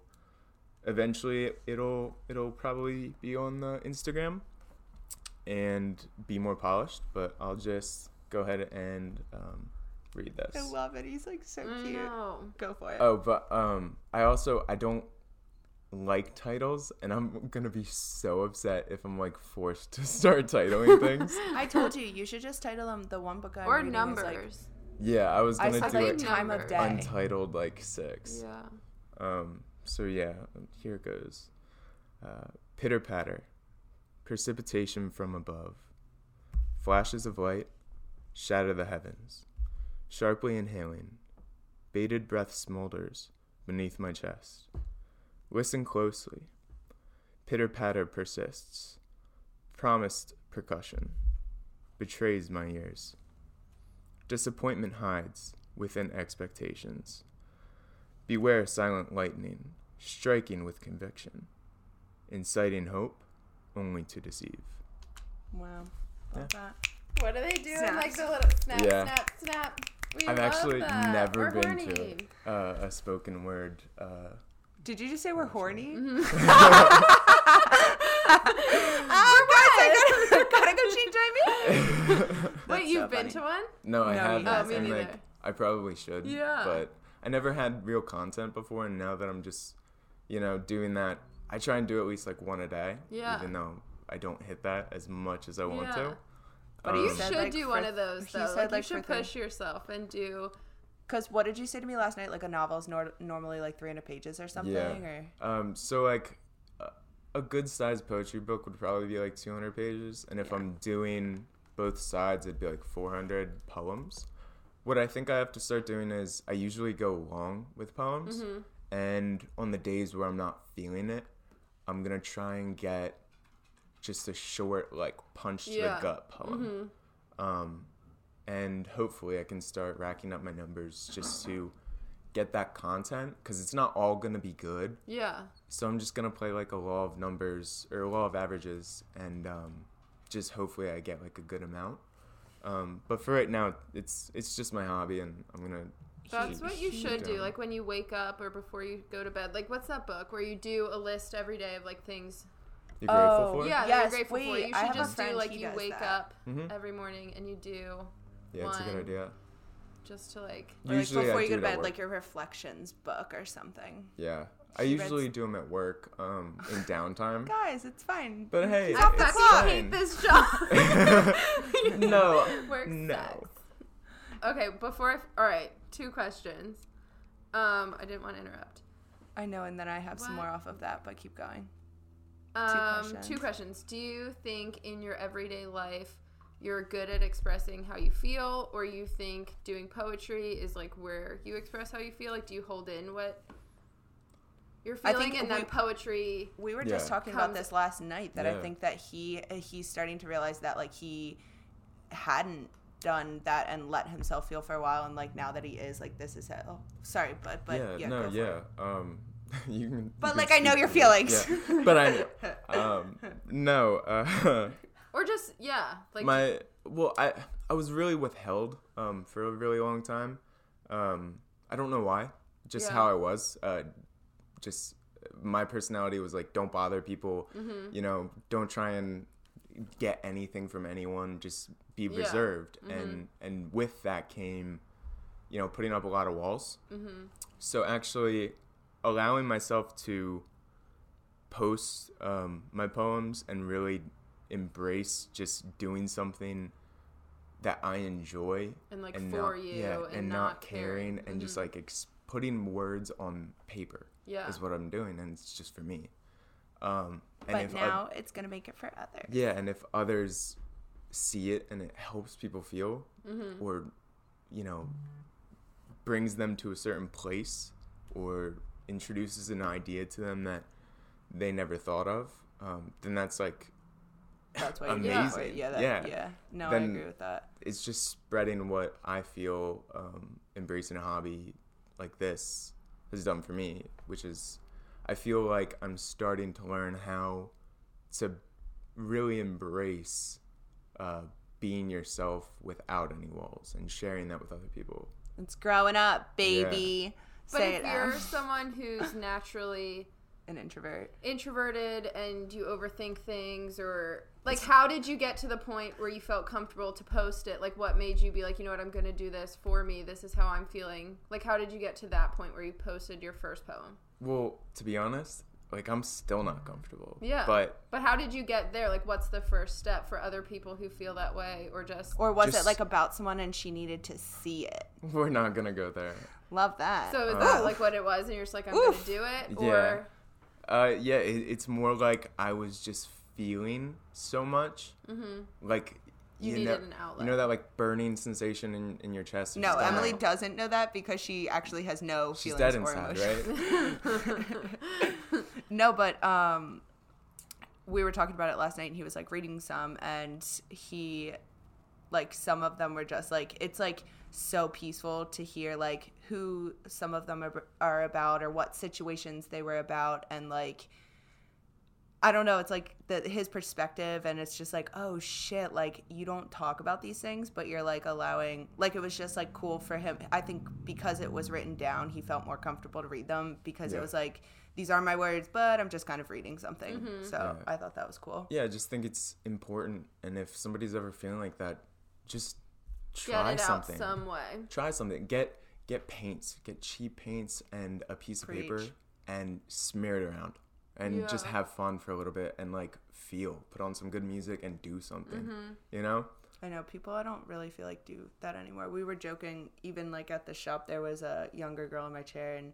eventually, it'll it'll probably be on the Instagram and be more polished. But I'll just go ahead and um, read this. I love it. He's like so I cute. know. Go for it. Oh, but um, I also I don't like titles, and I'm gonna be so upset if I'm like forced to <laughs> start titling things. <laughs> I told you you should just title them the one book I'm Or reading is, numbers. like, Yeah, I was I gonna said do like it time of Numbers. day. untitled like six. yeah. Um. So yeah, here it goes. Uh, pitter patter, precipitation from above, flashes of light, shatter the heavens. Sharply inhaling, bated breath smolders beneath my chest. Listen closely. Pitter patter persists. Promised percussion betrays my ears. Disappointment hides within expectations. Beware silent lightning, striking with conviction, inciting hope only to deceive. Wow. Love that. What do they do? in, Snaps. Like the little snap, Yeah. snap, snap. We I've actually that. never We're been horny. to uh, a spoken word. Uh, Did you just say we're horny? Mm-hmm. oh, guys, I gotta, gotta go change my meeting. Wait, you've been funny. to one? no, I No, haven't, Oh, me and like neither. I probably should. Yeah. But I never had real content before, and now that I'm just, you know, doing that, I try and do at least like one a day. Yeah. Even though I don't hit that as much as I want Yeah. to. But You Um, said, should like, do for- one of those though. said, like, like, you should for thing- push yourself and do. Because what did you say to me last night? Like a novel is nor- normally like 300 pages or something? Yeah. Or Um, so like a- a good sized poetry book would probably be like 200 pages, and if Yeah. I'm doing both sides, it'd be like 400 poems. What I think I have to start doing is I usually go long with poems, Mm-hmm. and on the days where I'm not feeling it, I'm gonna try and get just a short like punch to Yeah. the gut poem. Mhm. Um, and hopefully I can start racking up my numbers just to get that content because it's not all gonna be good. Yeah. So I'm just gonna play like a law of numbers or a law of averages, and um, just hopefully I get like a good amount. Um, but for right now, it's it's just my hobby, and I'm gonna. That's what you should do. Like when you wake up or before you go to bed. Like what's that book where you do a list every day of like things? You're grateful Oh, for. Yeah, Yes, you're grateful for. wait, You I should have just do like you does wake that. up Mhm. every morning and you do Yeah, it's a good idea. just to like. Or, like Usually before I you go to bed, like your reflections book or something. Yeah, I She usually reads- do them at work um, in downtime. <laughs> Guys, it's fine. But hey, I it's fucking hate fine. this job. <laughs> No, <laughs> Work no. sucks. Okay, before I, all right, two questions. Um, I didn't want to interrupt. I know, and then I have some more off of that, but keep going. Um, questions. two questions. Do you think in your everyday life you're good at expressing how you feel or you think doing poetry is like where you express how you feel like do you hold in what you're I feeling think and then poetry We were just Yeah. talking about this last night that I think that he he's starting to realize that like he hadn't done that and let himself feel for a while and like now that he is like this is it. Oh, sorry, but but yeah, yeah, no, go for yeah. it. Um, <laughs> you can. But, you can like, I know your feelings. Yeah, <laughs> but I know. Um, <laughs> no. Uh, or just yeah like my well, I I was really withheld um for a really long time. Um, I don't know why. Just Yeah. how I was. Uh, just my personality was like, don't bother people. Mm-hmm. You know, don't try and get anything from anyone. Just be Yeah. reserved. Mm-hmm. And and with that came, you know, putting up a lot of walls. Mm-hmm. So actually, allowing myself to post um, my poems and really embrace just doing something that I enjoy and like and for not, you yeah, and, and, not caring and Mhm. just like ex- putting words on paper yeah is what I'm doing and it's just for me. Um, and But if oth- now it's gonna make it for others. yeah, and if others see it and it helps people feel mm-hmm. or you know brings them to a certain place or introduces an idea to them that they never thought of um, then that's like That's what you're doing for it. Amazing. Yeah, that, Yeah. yeah. No, Then- I agree with that. it's just spreading what i feel um, embracing a hobby like this has done for me which is i feel like i'm starting to learn how to really embrace uh, being yourself without any walls and sharing that with other people It's growing up, baby. But Say if it you're <laughs> someone who's naturally an introvert. introverted and you overthink things or like how did you get to the point where you felt comfortable to post it? Like what made you be like you know what? I'm gonna do this for me. This is how i'm feeling. Like how did you get to that point where you posted your first poem? Well to be honest like i'm still not comfortable Yeah. but but how did you get there like what's the first step for other people who feel that way or just Or was it like about someone and she needed to see it? <laughs> we're not gonna go there Love that. so is Uh, that like what it was and you're just like i'm Oof. gonna do it Yeah. or Uh, yeah, it, it's more like I was just feeling so much, Mhm. like you, know, needed an outlet you know that like burning sensation in, in your chest. no, Emily like- doesn't know that because she actually has no She's feelings dead or inside, emotions. right? <laughs> <laughs> No, but um, we were talking about it last night, and he was like reading some, and he, like, some of them were just like it's like so peaceful to hear like who some of them are, are about or what situations they were about, and like. I don't know. It's like the, his perspective, and it's just like, oh shit! Like you don't talk about these things, but you're like allowing. Like it was just like cool for him. I think because it was written down, he felt more comfortable to read them because it was like these are my words, but I'm just kind of reading something. Mm-hmm. So Yeah. I thought that was cool. yeah, I just think it's important, and if somebody's ever feeling like that, just get try it something. out some way Try something. Get get paints. Get cheap paints and a piece of paper, and smear it around, and just have fun for a little bit, and like feel. Put on some good music and do something. Mm-hmm. You know. I know people. I don't really feel like do that anymore. We were joking. Even like at the shop, there was a younger girl in my chair, and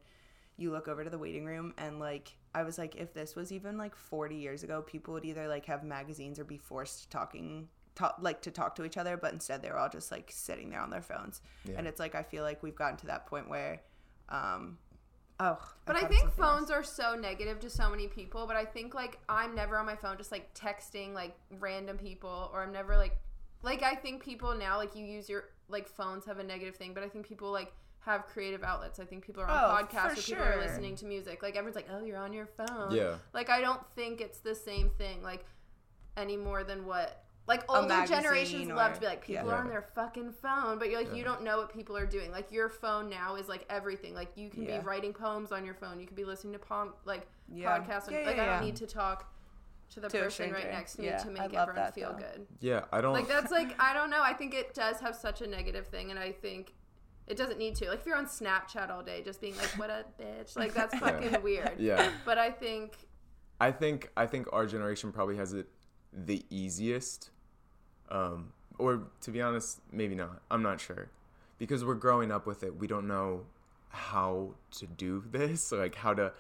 you look over to the waiting room, and like I was like, if this was even like 40 years ago, people would either like have magazines or be forced talking. Talk, like to talk to each other, but instead they were all just like sitting there on their phones, Yeah. and it's like I feel like we've gotten to that point where, um, oh, But I thought think something else. phones are so negative to so many people. But I think like I'm never on my phone just like texting like random people, or I'm never like like I think people now like you use your like phones have a negative thing, but I think people like have creative outlets. I think people are on Oh, podcasts for or people are listening to music. Like everyone's like, oh, you're on your phone. Yeah. Like I don't think it's the same thing like any more than what like older magazine generations love to be like people yeah. are on their fucking phone but you're like you don't know what people are doing like your phone now is like everything like you can Yeah. be writing poems on your phone you can be listening to pom- like Yeah. podcasts on- Yeah, like yeah, i don't need to talk to the To person right next to me Yeah, to make everyone that, feel though. good Yeah, I don't. like that's like <laughs> i don't know i think it does have such a negative thing and i think it doesn't need to like if you're on snapchat all day just being like what a bitch like that's <laughs> fucking weird yeah. but i think I think I think our generation probably has it the easiest, um, or to be honest, maybe not. I'm not sure, because we're growing up with it. We don't know how to do <laughs> this, like how to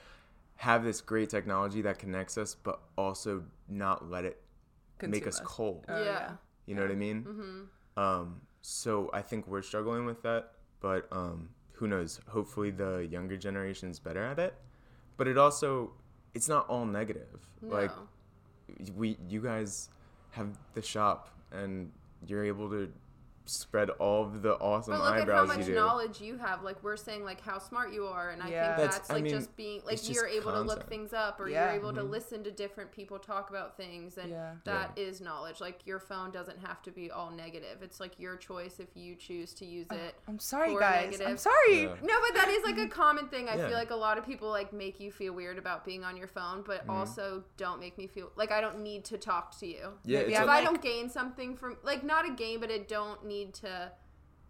have this great technology that connects us, but also not let it make us us. cold. Oh, yeah You know what I mean? Mm-hmm. Um, so I think we're struggling with that, but um, who knows? Hopefully, the younger generation's better at it. But it also, it's not all negative. Like we, you guys have the shop, and you're able to spread all of the awesome But look at how much you do. knowledge you have. Like we're saying, like how smart you are, and I Yeah. think That's- that's, I like mean, just being like just you're able to look things up, or Yeah. you're able to Mhm. listen to different people talk about things, and Yeah. that is knowledge. Like your phone doesn't have to be all negative. It's like your choice if you choose to use it. I'm sorry, for guys. I'm sorry. Yeah. No, but that is like a common thing. I Yeah. feel like a lot of people like make you feel weird about being on your phone, but Mm-hmm. also don't make me feel like I don't need to talk to you. Yeah, Maybe it's I'm if a- I like- don't gain something from like not a game, but it don't need to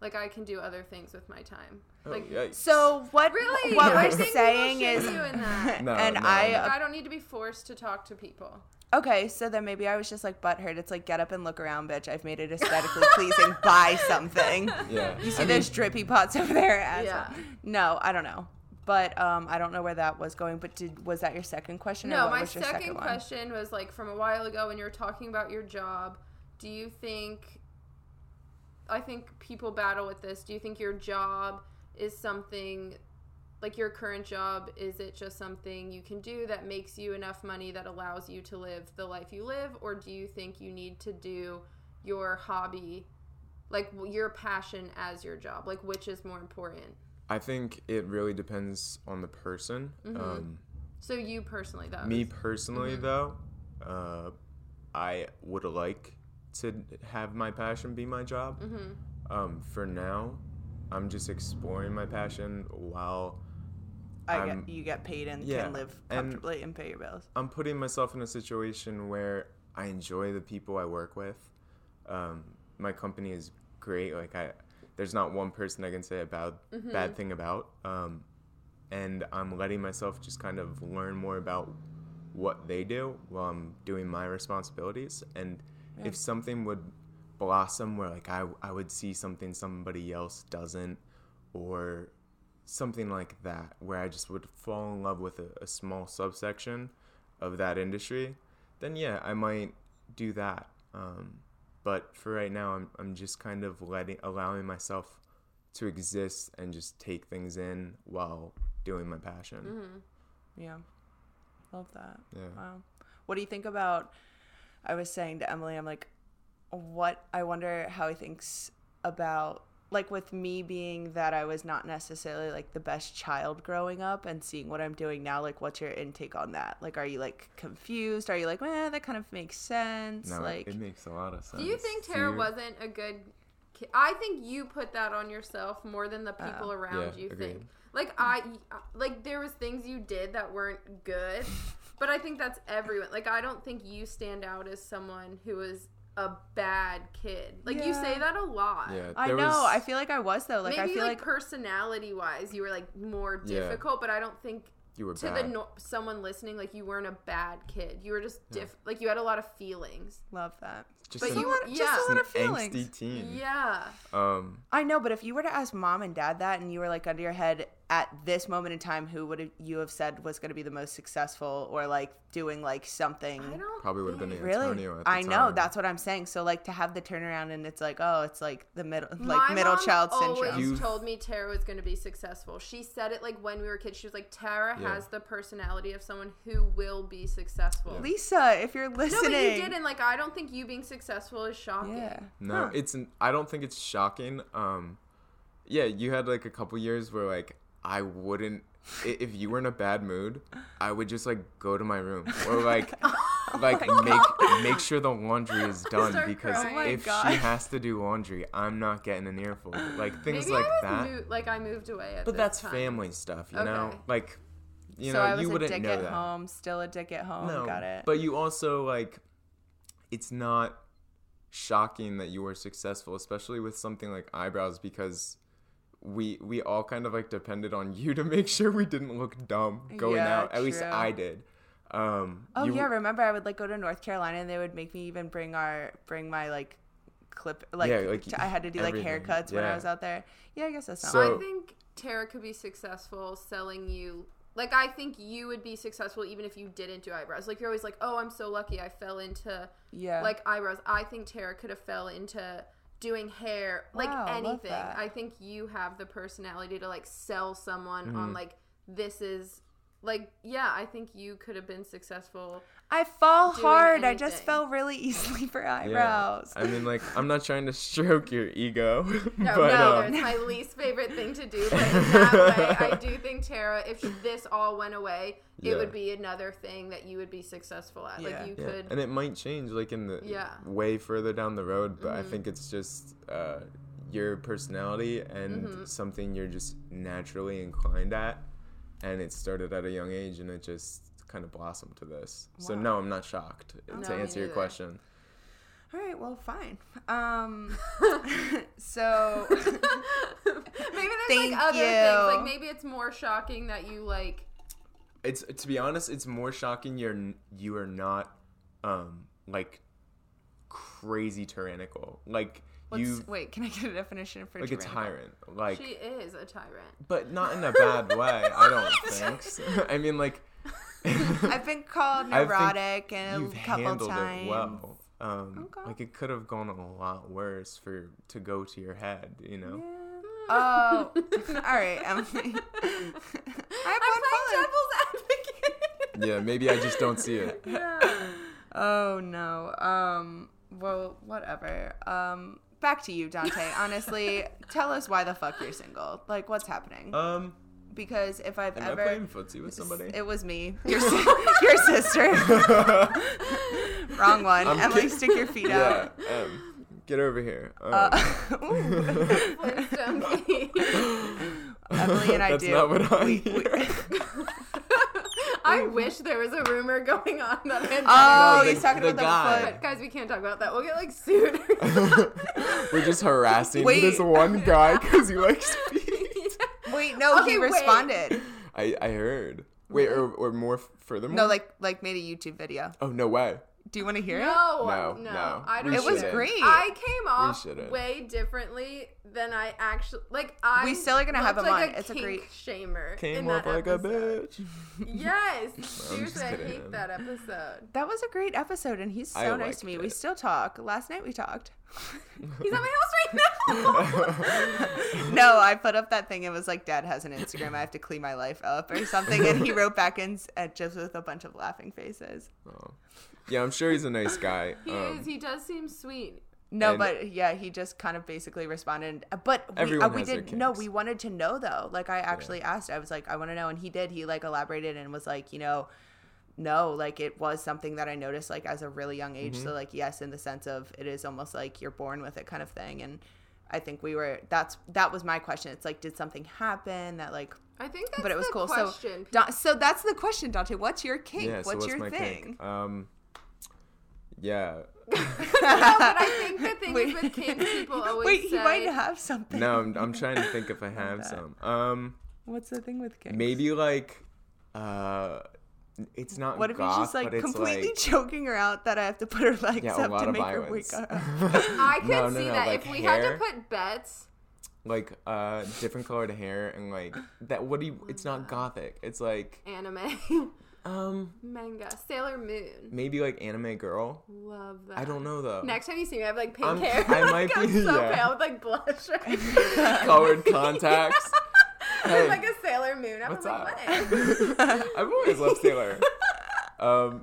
like I can do other things with my time. Oh, Like yikes. So what? Really? What we're saying is, you in that. <laughs> No, and no, I no. Like, I don't need to be forced to talk to people. Okay, so then maybe I was just like butthurt. It's like get up and look around, bitch. I've made it aesthetically <laughs> pleasing. Buy something. <laughs> yeah. You see I those mean, drippy pots over there? asshole. Yeah. No, I don't know. But um, I don't know where that was going. But did was that your second question? or No, what my was your second, one? question was like from a while ago when you were talking about your job. Do you think? I think people battle with this. Do you think your job is something like your current job? Is it just something you can do that makes you enough money that allows you to live the life you live, or do you think you need to do your hobby, like your passion, as your job? Like which is more important? I think it really depends on the person. Mm-hmm. Um, So you personally, though. me personally, Mm-hmm. though, uh, I would like to have my passion be my job. Mm-hmm. Um, for now, I'm just exploring my passion while I I'm- get, you get paid and yeah, can live comfortably and, pay your bills. I'm putting myself in a situation where I enjoy the people I work with. Um, my company is great. Like I, there's not one person I can say a bad bad thing about. Um, and I'm letting myself just kind of learn more about what they do while I'm doing my responsibilities. And if something would blossom where like I I would see something somebody else doesn't, or something like that where I just would fall in love with a, a small subsection of that industry, then yeah, I might do that. Um, but for right now, I'm I'm just kind of letting allowing myself to exist and just take things in while doing my passion. Mm-hmm. Yeah, love that. Yeah. Wow. What do you think about? I was saying to Emily, I'm like, what? I wonder how he thinks about like with me being that I was not necessarily like the best child growing up and seeing what I'm doing now. Like, what's your intake on that? Like, are you like confused? Are you like, eh, that kind of makes sense? No, like, it makes a lot of sense. Do you think Tara you- wasn't a good kid? I think you put that on yourself more than the people Oh. around Yeah, you agreed. think. Like I like there was things you did that weren't good, <laughs> but I think that's everyone. Like I don't think you stand out as someone who is a bad kid. Like you say that a lot. Yeah, I know. was- I feel like I was though. Like, Maybe I feel like, like, personality wise, you were like more Yeah. difficult, but I don't think you were to bad. the no- someone listening like you weren't a bad kid. You were just diff like you had a lot of feelings. love that. Just but an, you were- just a just lot of feelings. angsty teen. Yeah. Um, I know, but if you were to ask mom and dad that, and you were like under your head at this moment in time, who would you have said was going to be the most successful, or like doing like something? I don't probably would have been think- Really, Antonio at the I know that's what I'm saying. So like to have the turnaround, and it's like, oh, it's like the middle, like My middle mom child always syndrome. You've- told me Tara was going to be successful. She said it like when we were kids. She was like, Tara Yeah. has the personality of someone who will be successful. Lisa, if you're listening, No, listening, but you did, and like I don't think you being successful is shocking. yeah, No, Huh. it's I don't think it's shocking. Um, yeah, you had like a couple years where like I wouldn't if you were in a bad mood, I would just like go to my room or <laughs> like like make make sure the laundry is done because crying. Oh if God. she has to do laundry, I'm not getting an earful. Like <gasps> things Maybe like I that. mo- like I moved away at but this that's time. family stuff, you know? Like you so know, I was you a wouldn't dick know at that. home, still a dick at home. No, Got it. But you also like it's not shocking that you were successful, especially with something like eyebrows because we we all kind of like depended on you <laughs> to make sure we didn't look dumb going Yeah, out. At least. I did. Um oh you- yeah, remember I would like go to North Carolina, and they would make me even bring our bring my like clip like, Yeah, like, t- I had to do like everything. haircuts when I was out there. Yeah, I guess that's not. So- I think Tara could be successful selling you like I think you would be successful even if you didn't do eyebrows. Like you're always like, "Oh, I'm so lucky I fell into Yeah. like eyebrows." I think Tara could have fell into doing hair, like Wow, love anything. that. I think you have the personality to like sell someone Mm-hmm. on like this is like yeah, I think you could have been successful. I fall doing hard. I just fell really <laughs> easily for Yeah. eyebrows. I mean, like, I'm not trying to stroke your ego, <laughs> No, but no, um, it's my least favorite thing to do. But in that <laughs> way, I do think Tara, if this all went away, it Yeah. would be another thing that you would be successful at. Yeah. Like you yeah. could. and it might change like in the Yeah. way further down the road, but I Mhm. think it's just uh, your personality and Mhm. something you're just naturally inclined at, and it started at a young age, and it just kind of blossomed to this. So no, I'm not shocked No, to answer your question. All right, well, fine. Um, <laughs> so <laughs> maybe there's Thank like other you. things. Like maybe it's more shocking that you like. It's to be honest, it's more shocking you're you are not um like crazy tyrannical. Like what's, you wait, can I get a definition for tyrant? like a tyrant. Like she is a tyrant. but not in a bad way. I don't <laughs> think. I mean like <laughs> I've been called I think neurotic and you've a couple handled times. it well. Um, Okay. like it could have gone a lot worse for to go to your head, you know. Oh, <laughs> all right, Emily. <laughs> I I'm have playing one devil's advocate. Yeah, maybe I just don't see it. yeah. Oh no. Um. Well, whatever. Um. Back to you, Dante. Honestly, tell us why the fuck you're single. Like, what's happening? Um, Because if I've am ever, I playing footsie with somebody? it was me, your <laughs> your sister. <laughs> Wrong one. I'm Emily, kid- stick your feet yeah. out. Um, get over here. Um, Uh, <laughs> ooh. Flintstone Key. Emily and I That's do. not what I we, we. I wish there was a rumor going on that I had oh, No, the- he's talking the about guy. the But foot. guys, we can't talk about that. We'll get like sued. We're just harassing Wait. this one guy because he likes feet. Wait, no, Okay, he wait. responded. <laughs> I I heard. Wait, or, or more f- furthermore? No, like like made a YouTube video. Oh no way. Do you want to hear it? No, No, no, no. I don't. It was great. I came off way differently than I actually like. I We still are gonna have looked him like on. a It's a great- shamer. Came off like episode. a bitch. Yes, <laughs> just seriously, I hate that episode. That was a great episode, and he's so I nice to me. We still talk. Last night we talked. <laughs> He's at my house right now. <laughs> no, I put up that thing. It was like, Dad has an Instagram. I have to clean my life up or something. And he wrote back in s- uh, just with a bunch of laughing faces. Oh. Yeah, I'm sure he's a nice guy. <laughs> he Um, is. He does seem sweet. No, And- but yeah, he just kind of basically responded. But we, uh, Everyone we has their didn't. No, we wanted to know though. Like I actually asked. I was like, I want to know, and he did. He like elaborated and was like, you know, no, like it was something that I noticed like as a really young age. Mm-hmm. So like yes, in the sense of it is almost like you're born with it kind of thing. And I think we were. That's that was my question. It's like, did something happen that like I think that's but it was the cool. question. So, Don, so that's the question, Dante. What's your kink? yeah, so what's, what's your my thing? kink? Um, yeah. <laughs> no, but I think the thing Wait. is with kinks, people always Wait, say. he might have something. No, I'm, I'm trying to think if I <laughs> have that. some. Um, What's the thing with kinks? maybe like, uh, it's not What if goth, he's just like completely like, choking her out that I have to put her legs yeah, up to of make her wake up? <laughs> I could No, no, see no, that like if we had to put bets. like uh different colored hair and like that. What do you? It's not gothic. It's like Anime, um manga, Sailor Moon. maybe like anime girl. Love that. I don't know though. Next time you see me, I have like pink I'm- hair. <laughs> I Like, might <laughs> I'm be- so yeah. pale with like blush. Right <laughs> Colored contacts. Hey. like a Sailor Moon. I was What's like, up? what? I've always loved Sailor. Um,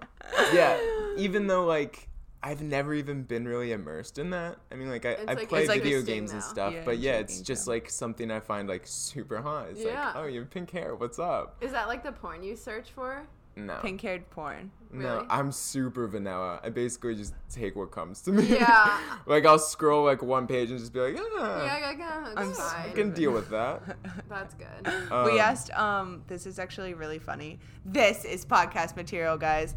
yeah, even though like I've never even been really immersed in that. I mean, like I, It's, I like, play video interesting games and stuff, Yeah, but yeah, it's just too. like something I find like super hot. It's Yeah. like, oh, you have pink hair. What's up? Is that like the porn you search for? No, Pink haired porn. no, I'm super vanilla. I basically just take what comes to me. Yeah. <laughs> like I'll scroll like one page and just be like, ah, Yeah, yeah, yeah. I'm That's I can deal with that. <laughs> That's good. we Um, asked um this is actually really funny this is podcast material guys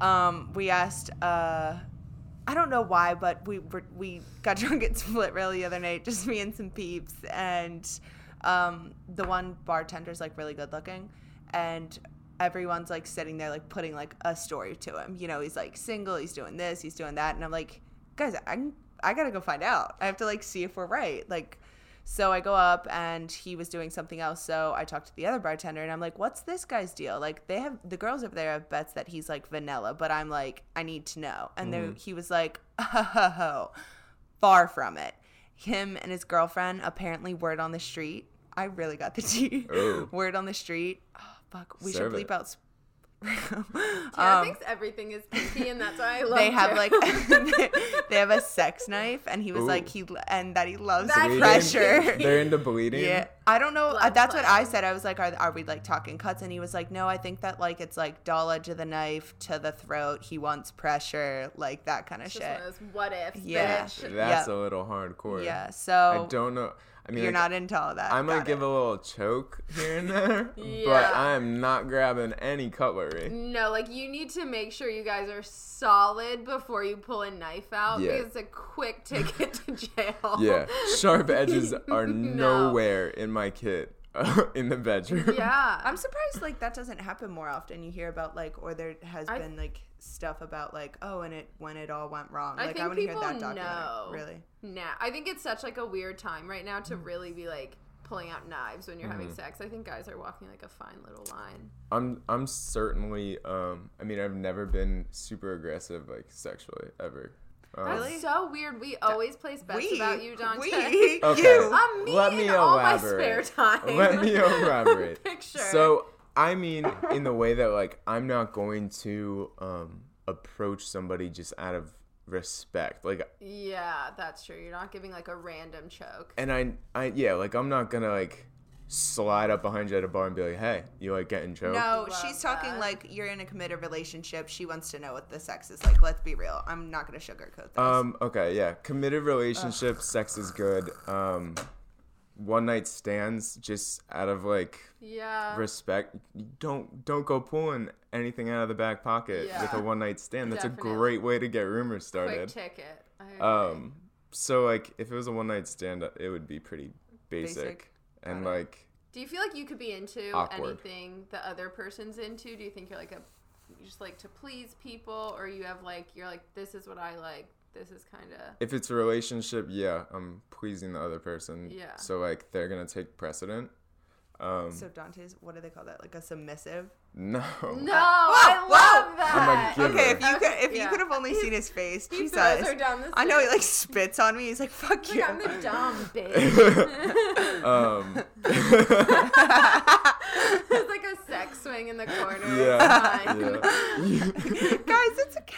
um we asked uh i don't know why but we were, we got <laughs> drunk at split rail the other night just me and some peeps and um the one bartender's like really good looking and everyone's like sitting there like putting like a story to him you know he's like single he's doing this he's doing that and i'm like guys i i gotta go find out i have to like see if we're right like So I go up and he was doing something else. So I talked to the other bartender and I'm like, what's this guy's deal? Like, they have the girls over there have bets that he's like vanilla, but I'm like, I need to know. And Mm-hmm. there he was like, <laughs> oh, far from it. Him and his girlfriend, apparently, word on the street. I really got the tea. Oh. <laughs> Word on the street. Oh, fuck. We Serve should it. bleep out. sp- <laughs> Tara Um, thinks everything is pinky, and that's why I love <laughs> <laughs> they have her. like they have a sex knife and he was Ooh. like he and that he loves That's the Bleeding? pressure They're into bleeding. yeah i don't know Blood that's what i said i was like are, are we like talking cuts and he was like no i think that like it's like dull edge of the knife to the throat he wants pressure like that kind of It's just shit one of those what if? Yeah. bitch. That's Yeah. a little hardcore. yeah so I don't know. I mean, you're like, not into all that I might Got give it. a little choke here and there, <laughs> but I am not grabbing any cutlery. No, like you need to make sure you guys are solid before you pull a knife out Yeah. because it's a quick ticket to jail. <laughs> Yeah, sharp edges <laughs> are No. nowhere in my kit uh, in the bedroom. Yeah. i'm surprised like that doesn't happen more often you hear about like or there has I- been like stuff about like oh and it when it all went wrong I like i, think want to hear people that documentary know. really Nah, I think it's such like a weird time right now Mm. to really be like pulling out knives when you're having Mm-hmm. sex. I think guys are walking like a fine little line. I'm I'm certainly um I mean I've never been super aggressive like sexually ever. Um, That's Really? so weird. We always place bets about you, Dante. we <laughs> Okay. you <laughs> I'm me Let me in all my elaborate. spare time. Let me elaborate. <laughs> Picture. So I mean, in the way that like I'm not going to um approach somebody just out of respect, like, yeah, that's true. You're not giving like a random choke. and I I yeah, like I'm not gonna like slide up behind you at a bar and be like, hey, you like getting choked? No, Love she's talking that. like you're in a committed relationship. She wants to know what the sex is like. Let's be real. I'm not gonna sugarcoat this. Um. Okay. Yeah. Committed relationship. Sex is good. Um. One night stands, just out of like Yeah. respect. Don't don't go pulling anything out of the back pocket with a one night stand. That's a great way to get rumors Quick started. ticket. I agree. Um. So like, if it was a one night stand, it would be pretty basic, Basic. and Got it. like Do you feel like you could be into Awkward. anything the other person's into? Do you think you're like a you just like to please people, or you have like you're like this is what I like. This is kind of if it's a relationship, yeah, I'm pleasing the other person. Yeah. So like, they're gonna take precedent. Um. so Dante's what do they call that? Like a submissive. no. no. I whoa. love that. giver. Okay, if you could if Yeah. you could have only seen his face, He Jesus. throws her down the I know he like spits on me. He's like, "Fuck you." Like I'm the dumb <laughs> bitch. um. There's like a sex swing in the corner. Yeah. It's fine. yeah. <laughs> Guys, it's okay.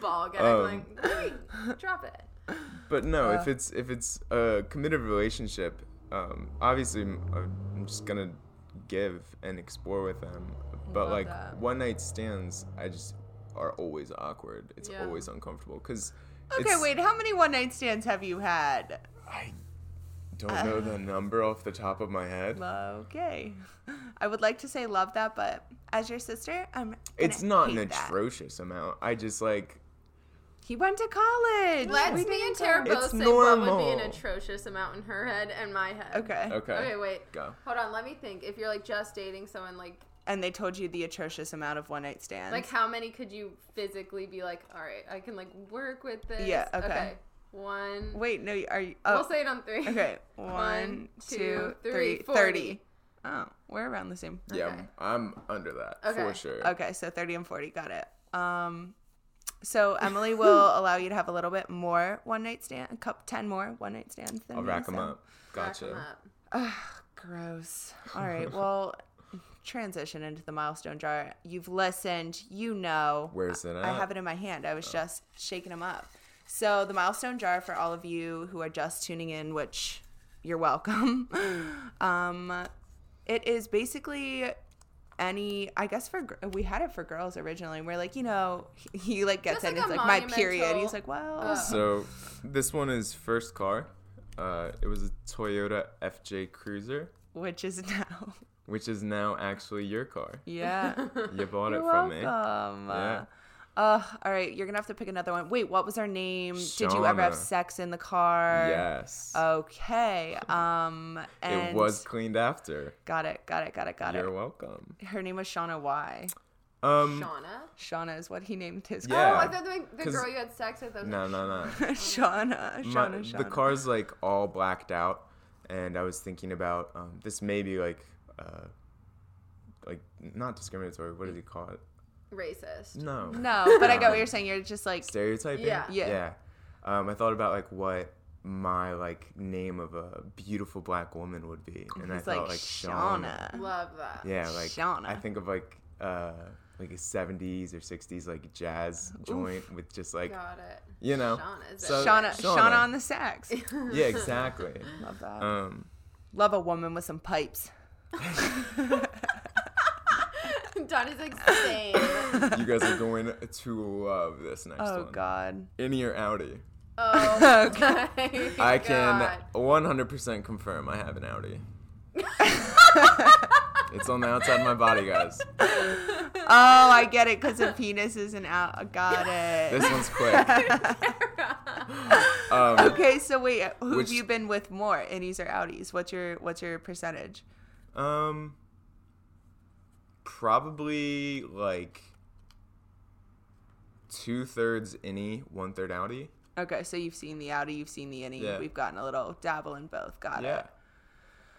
Ball guy Um, like, "Great, drop it. But no, Uh, if it's if it's a committed relationship, um, obviously I'm, I'm just gonna give and explore with them. But Love like that. one night stands, I just are always awkward. It's Yeah. always uncomfortable because. Okay, wait. How many one night stands have you had? I don't know the <sighs> number off the top of my head. Okay. I would like to say love that, but as your sister, I'm. It's not an that. atrocious amount. I just like He went to college. Let's We me and didn't Tara both It's say what would be an atrocious amount in her head and my head. Okay. okay. Okay, wait. Go. Hold on, let me think. If you're like just dating someone, like And they told you the atrocious amount of one night stands. like how many could you physically be like, all right, I can like work with this. Yeah, okay. One. Wait, no, are you? Oh, We'll say it on three. okay. <laughs> One, One, two, two, three, three, 40. thirty. Oh, we're around the same. Yeah, Okay. I'm under that Okay. for sure. Okay, so 30 and 40. Got it. Um, so Emily <laughs> will allow you to have a little bit more one night stand, a couple, 10 more one night stands than I'll me, rack them so- up. Rack Gotcha. 'em up. Ugh, gross. <laughs> All right, well, transition into the milestone jar. You've listened, you know. Where's it At? I have it in my hand. I was just shaking them up. So, the milestone jar for all of you who are just tuning in, which you're welcome. <laughs> um, it is basically any. I guess for we had it for girls originally. We're like, you know, he, he like gets Just in. like It's like my period. He's like, well, uh, So this one is first car. Uh, it was a Toyota FJ Cruiser, which is now. which is now actually your car. Yeah. You bought You're it from me. welcome. Yeah. Uh, all right, you're gonna have to pick another one. Wait, what was her name? Did you ever have sex in the car? Yes. Okay. Um, <laughs> and it was cleaned after. Got it. Got it. Got it. Got it. You're welcome. Her name was Shauna Y. Um, Shauna. Shauna is what he named his Yeah. Oh, I thought the, the 'cause- girl you had sex with was no, no, no. car. <laughs> Shauna, My- Shauna, Shauna. the car's like all blacked out, and I was thinking about um, this may be like, uh, like not discriminatory. What does he call it? Racist. No, No, but I get what you're saying. You're just like stereotyping. Yeah. Yeah. yeah. Um, I thought about like what my like name of a beautiful black woman would be, and I thought like, like Shauna. Love that. Yeah, like Shauna. I think of like uh like a 70s or 60s like jazz joint with just like Got it. you know. Shauna So- Shauna, Shauna. Shauna on the sax. Yeah, exactly. <laughs> Love that. Um Love a woman with some pipes. <laughs> <laughs> <laughs> Don is insane. you guys are going to love this next Oh one. God. In your Audi? Oh, <laughs> Okay. I can God. 100% confirm I have an Audi. <laughs> it's on the outside of my body, guys. Oh, I get it because the penis isn't out. I Got it. This one's quick. Um, okay, so wait, who Which- have you been with more, innies or outies? What's your what's your percentage? Um, probably like two thirds innie, one third outie. Okay, so you've seen the outie, you've seen the innie. Yeah. We've gotten a little dabble in both. Got Yeah. it.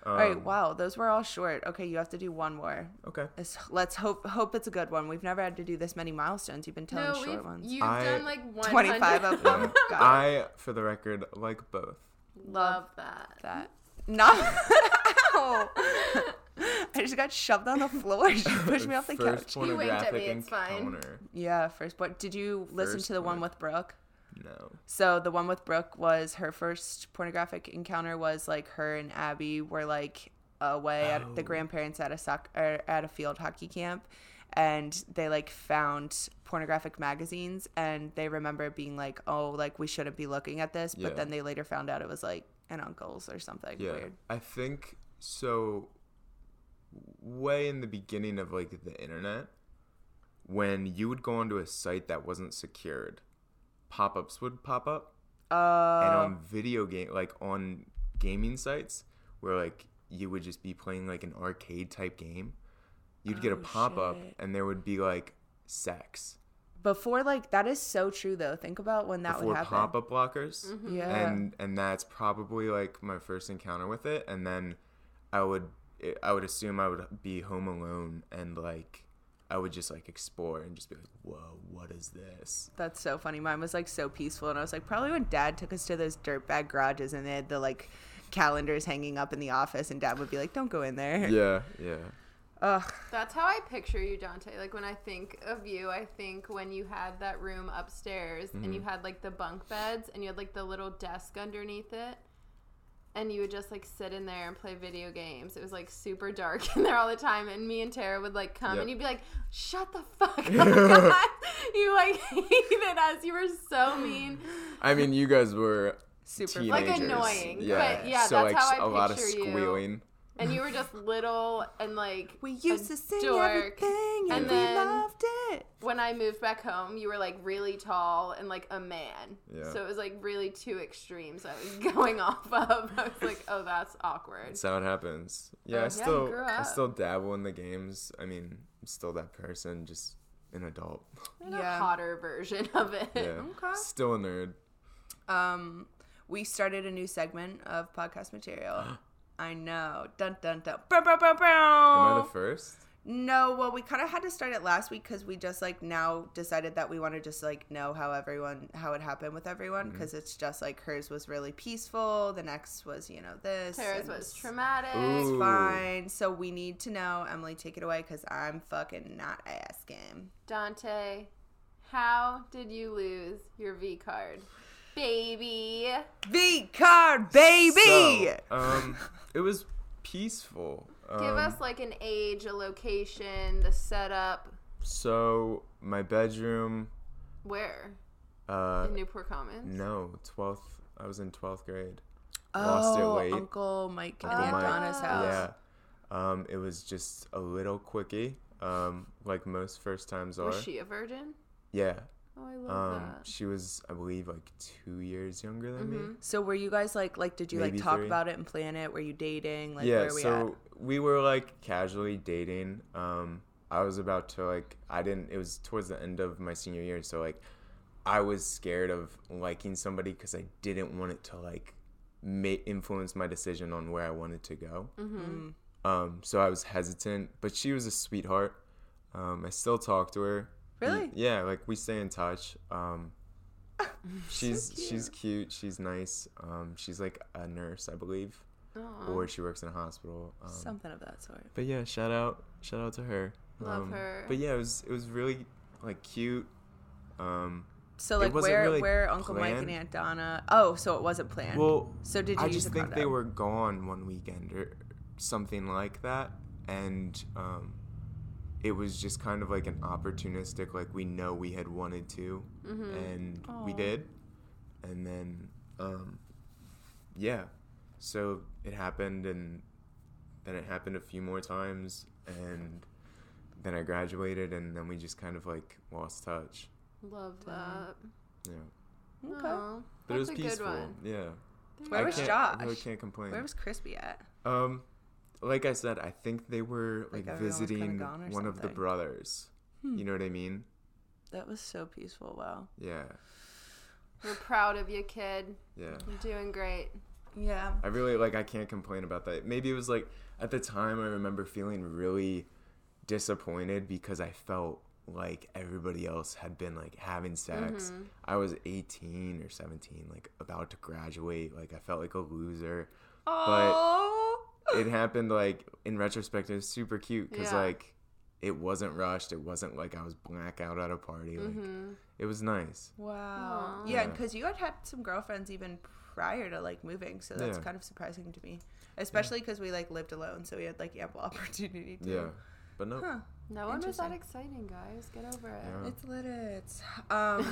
All right, Um, wow, those were all short. Okay, you have to do one more. Okay. Let's, let's hope hope it's a good one. We've never had to do this many milestones. You've been telling No, short ones. you've I- done like 100. 25 of them. Got it. I, for the record, like both. Love that. that. Not. <laughs> <laughs> Ow. I just got shoved on the floor. She <laughs> pushed me off the First couch. He winked at me, it's fine. Yeah, first. But did you listen First to the one one. with Brooke? No. So the one with Brooke was her first pornographic encounter. Was like her and Abby were like away at the Oh. grandparents at a soc- or at a field hockey camp, and they like found pornographic magazines, and they remember being like, "Oh, like we shouldn't be looking at this," Yeah. but then they later found out it was like an uncle's or something Yeah. weird. I think so. Way in the beginning of like the internet, when you would go onto a site that wasn't secured, pop ups would pop up. and Uh, on video game like on gaming sites where like you would just be playing like an arcade type game you'd get a Oh, pop-up shit. and there would be like sex before like that is so true though. Think about when that before would happen. pop-up blockers Mm-hmm. Yeah. and and that's probably like my first encounter with it and then i would i would assume i would be home alone and like i would just like explore and just be like whoa what is this That's so funny. Mine was like so peaceful, and I was like, probably when Dad took us to those dirtbag garages, and they had the like calendars hanging up in the office, and Dad would be like, "Don't go in there." yeah yeah Ugh. That's how I picture you, Dante. Like when I think of you, I think when you had that room upstairs and you mm-hmm. had like the bunk beds and you had like the little desk underneath it. And you would just like sit in there and play video games. It was like super dark <laughs> in there all the time. And me and Tara would like come Yep. and you'd be like, shut the fuck <laughs> up. God." <laughs> you like hated us. You were so mean. i mean you guys were Super Like teenagers. annoying, Yeah. but yeah, so that's like how I a lot of squealing. you. Squealing. And you were just little and like We used a to sing dork. everything, and, And we then- loved it. when I moved back home, you were like really tall and like a man. Yeah. So it was like really two extremes I was <laughs> going off of. I was like, oh, that's awkward. That's how it happens. Yeah, Yeah, I you still grew I still dabble in the games. I mean, I'm still that person, just an adult. <laughs> In Yeah. a hotter version of it. Yeah. Okay. Still a nerd. Um, we started a new segment of podcast material. <gasps> <gasps> <gasps> I know. Dun dun dun. Bow, bow, bow, Am I the first? No, well, we kind of had to start it last week because we just like now decided that we want to just like know how everyone how it happened with everyone mm-hmm. because it's just like hers was really peaceful, the next was you know this, Tara's and was traumatic. Ooh. fine. So we need to know. Emily, take it away because I'm fucking not asking. Dante, how did you lose your V card? Baby. V card, baby. So, um, it was peaceful. Um, Give us like an age, a location, the setup. So my bedroom. Where? Uh, In Newport Commons? no, twelfth. I was in twelfth grade. Lost it oh, late. Uncle Mike and Uncle Aunt Donna's house. Yeah. Um, it was just a little quickie. Um, like most first times are. Was she a virgin? Yeah. Oh, I love Um, that. she was, I believe, like two years younger than me. So were you guys like like did you Maybe like talk three. about it and plan it? Were you dating? Like yeah, where are we so at? we were like casually dating. Um, I was about to like I didn't it was towards the end of my senior year so like I was scared of liking somebody cuz I didn't want it to like ma- influence my decision on where I wanted to go. Mm-hmm. Um so I was hesitant, but she was a sweetheart. Um I still talk to her. Really? Yeah, like we stay in touch. Um <laughs> she's she's cute, she's nice. Um she's like a nurse, I believe, Aw. or she works in a hospital. Um, Something of that sort. but yeah, shout out, shout out to her. Love Um, her. But yeah, it was it was really like cute. Um, So like where really where Uncle Mike and. Aunt Donna? Oh, so it wasn't planned. well, so did you I just think they were gone one weekend or something like that, and um, it was just kind of like an opportunistic, like we know we had wanted to, Mm-hmm. and we did, and then um, yeah, so it happened, and then it happened a few more times, and then I graduated, and then we just kind of like lost touch. Love that. Yeah, Okay. Aw, but it was that's a good one. Yeah, Where I was Josh? I really can't complain. Where was Crispy at? Um, like I said, I think they were Like like, everyone was kinda visiting gone or one of the brothers. Hmm. You know what I mean? That was so peaceful. Wow. Yeah, We're proud of you, kid. yeah. You're doing great. Yeah. I really like. I can't complain about that. Maybe it was like at the time. I remember feeling really disappointed because I felt like everybody else had been like having sex. Mhm. I was 18 or 17, like about to graduate. Like I felt like a loser. Oh. It happened like in retrospect it was super cute because Yeah. like it wasn't rushed it wasn't like i was blackout at a party like Mm-hmm. it was nice Wow. Aw. Yeah, Yeah. because you had had some girlfriends even prior to like moving, so that's Yeah. kind of surprising to me, especially because we like lived alone, so we had like ample <laughs> opportunity to. yeah but no Huh. No one was that exciting, guys. Get over it. Yeah. It's lit. It's um.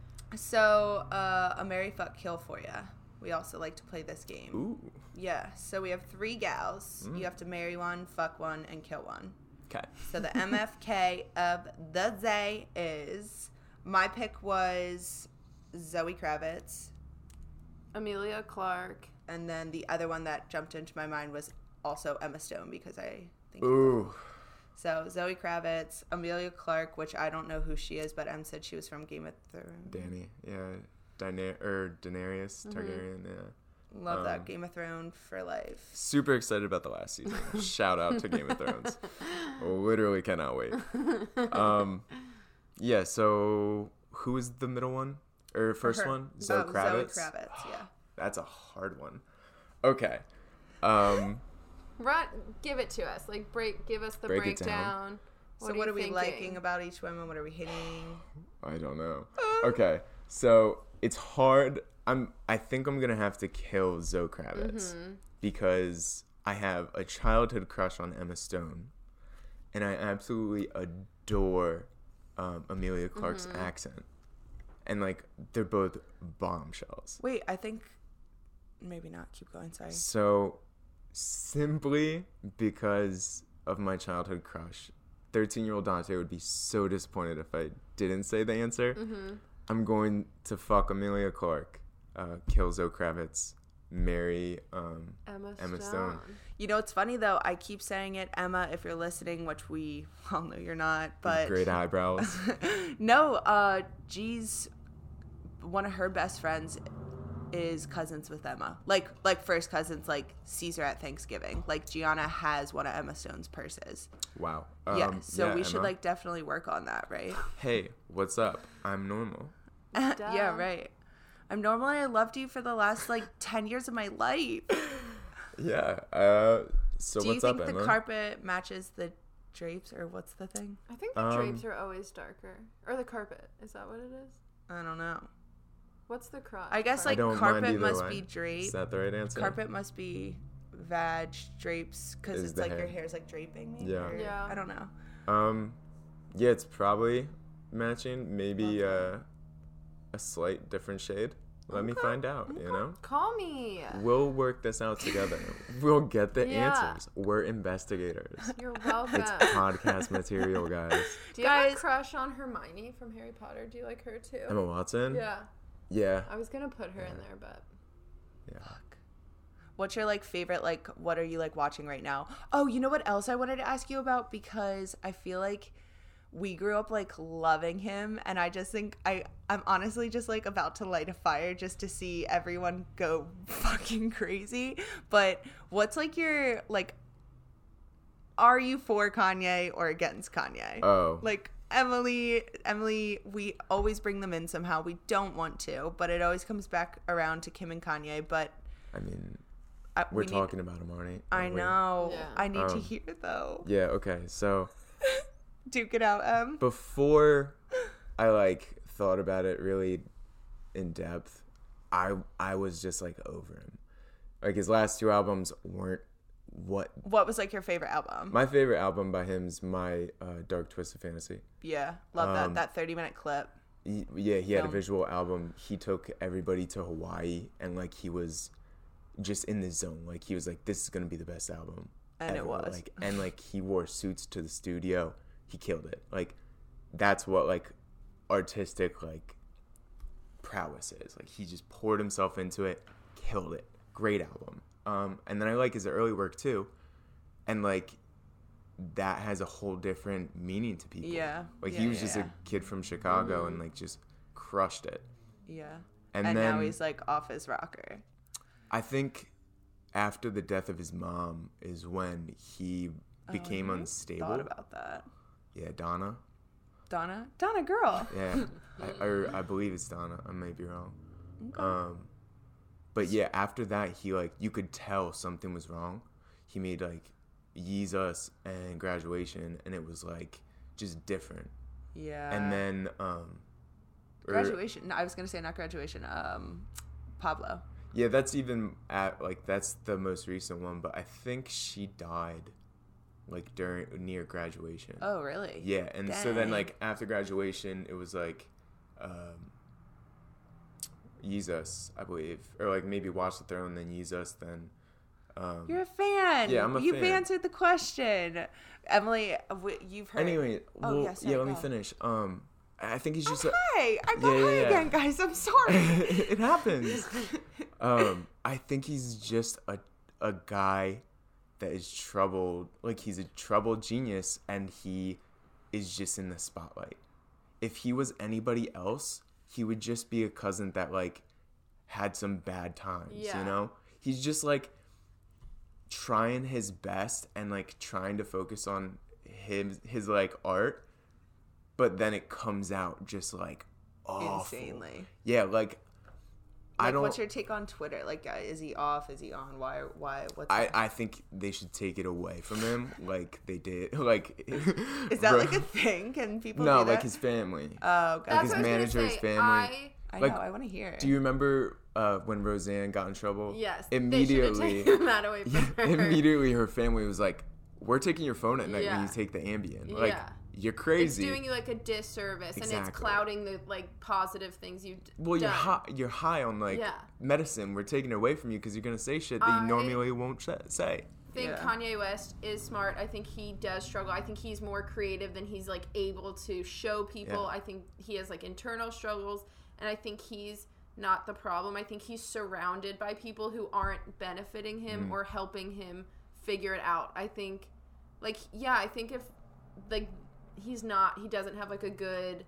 <laughs> so uh, a Mary fuck kill for ya. We also like to play this game. ooh Yeah. So we have three gals. Mm. You have to marry one, fuck one, and kill one. okay So the <laughs> MFK of the day is my pick was Zoe Kravitz, Emilia Clarke. and then the other one that jumped into my mind was also Emma Stone because I think ooh so. Zoe Kravitz, Emilia Clarke, which I don't know who she is, but Em said she was from Game of Thrones. danny yeah Daener- or daenerys Mm-hmm. targaryen yeah Love that Um, Game of Thrones for life. super excited about the last season <laughs> shout out to game of thrones <laughs> literally cannot wait um yeah so who is the middle one or first Her- one zoe oh, kravitz Zoe Kravitz, yeah. <gasps> That's a hard one. Okay. Um, Run, give it to us. Like break, give us the Break it breakdown. So are what are we thinking? liking about each woman? What are we hitting? I don't know. <gasps> Okay. So it's hard. I'm. I think I'm gonna have to kill Zoe Kravitz Mm-hmm. because I have a childhood crush on Emma Stone, and I absolutely adore um, Emilia Clarke's Mm-hmm. accent, and like they're both bombshells. Wait, I think maybe not. Keep going. Sorry. So, simply because of my childhood crush, 13 year old Dante would be so disappointed if I didn't say the answer. Mm-hmm. I'm going to fuck Emilia Clarke, uh, kill Zoe Kravitz, marry. Um, Emma, Emma Stone. Stone. You know, it's funny though. I keep saying it, Emma. If you're listening, which we <laughs> all know you're not, but great eyebrows. <laughs> no, uh, G's one of her best friends is cousins with Emma. Like, like first cousins. Like Caesar at Thanksgiving. Like Gianna has one of Emma Stone's purses. Wow. yeah. Um, So yeah, we should like definitely work on that, right? Hey, what's up? I'm normal. Yeah, right. I'm normal and I loved you for the last like <laughs> ten years of my life. Yeah. Uh, so what's the thing? Do you think up, the carpet matches the drapes, or what's the thing? I think the Um, drapes are always darker, or the carpet. Is that what it is? I don't know. What's the crotch? I guess like don't carpet must way. be drape. Is that the right answer? Carpet must be vag drapes because it's the like your hair's like draping. Maybe, Yeah. Yeah. I don't know. Um, yeah, it's probably matching. Maybe uh, Okay. A slight different shade. Let me find out. You know, Call me. we'll work this out together. we'll get the Yeah. answers. We're investigators. You're welcome. It's podcast material, guys. <laughs> Do you have a crush on Hermione from Harry Potter? Do you like her too? Emma Watson. Yeah. Yeah. I was gonna put her in there, but Yeah. What's your like favorite like what are you like watching right now? Oh, you know what else I wanted to ask you about because I feel like we grew up like loving him and I just think I I'm honestly just like about to light a fire just to see everyone go <laughs> fucking crazy. But what's like your like are you for Kanye or against Kanye? Oh, like Emily, Emily, we always bring them in somehow. We don't want to, but it always comes back around to Kim and Kanye. But I mean, I, we're we need- talking about him, aren't we? I know. Yeah. I need to Um, hear though. Yeah. Okay. So <laughs> Duke it out, Em. before I like thought about it really in depth, I I was just like over him. Like his last two albums weren't what What was like your favorite album? my favorite album by him is my uh, Dark Twisted Fantasy. yeah, love Um, that that thirty minute clip. He, yeah, he had a visual album. He took everybody to Hawaii and like he was just in the zone. Like he was like, "This is gonna be the best album." And it was. Like and like he wore suits to the studio. He killed it. Like that's what like artistic like prowess is. Like he just poured himself into it, killed it. Great album. Um, and then I like his early work too, and like that has a whole different meaning to people. Yeah. Like Yeah, he was yeah, just yeah. Mm-hmm. a kid from Chicago and like just crushed it. Yeah. And, And, then now he's like off his rocker. I think after the death of his mom is when he became Oh, unstable. Thought about that. Yeah, Donna. Donna, Donna girl. Yeah, I, <laughs> or I believe it's Donna. I may be wrong. Um, but yeah, after that, he like you could tell something was wrong. He made like Yeezus and Graduation, and it was like just different. Yeah. and then um, or- graduation. No, I was gonna say not graduation. Um, Pablo. Yeah, that's even at like that's the most recent one, but I think she died like during near graduation. Oh really? Yeah, and so then like after graduation, it was like um Yeezus, I believe, or like maybe Watch the Throne, then Yeezus, then um You're a fan. Yeah, I'm a You've fan. answered the question, Emily. You've heard. Anyway, Oh, well, yeah, sorry, yeah, let me finish. Um, I think he's just a, Hi, I got Yeah, hi yeah, yeah. again, guys. I'm sorry. <laughs> it happens. um, I think he's just a a guy that is troubled. Like he's a troubled genius, and he is just in the spotlight. If he was anybody else, he would just be a cousin that like had some bad times. Yeah. You know, he's just like trying his best and like trying to focus on his his like art, but then it comes out just like awful. Insanely. Yeah, like I don't. What's your take on Twitter? Like, uh, is he off? Is he on? Why? Why? What's? I, I think they should take it away from him, like they did. <laughs> Like, <laughs> is that like a thing? Can people? no, like his family. Oh, God. That's his what I was gonna manager, his family. I, I like, know. I want to hear. It. Do you remember uh, when Roseanne got in trouble? yes. Immediately, <laughs> that away from her. immediately, her family was like, "We're taking your phone at night when you take the Ambien. Like, Yeah. You're crazy. It's doing you like a disservice, and it's clouding the like positive things you. well, you're high. You're high on like Yeah. medicine. We're taking it away from you because you're gonna say shit that I- you normally won't sh- say. I think Yeah. Kanye West is smart. I think he does struggle. I think he's more creative than he's like able to show people. Yeah. I think he has like internal struggles, and I think he's not the problem. I think he's surrounded by people who aren't benefiting him Mm. or helping him figure it out. I think, like, yeah, I think if like he's not, he doesn't have like a good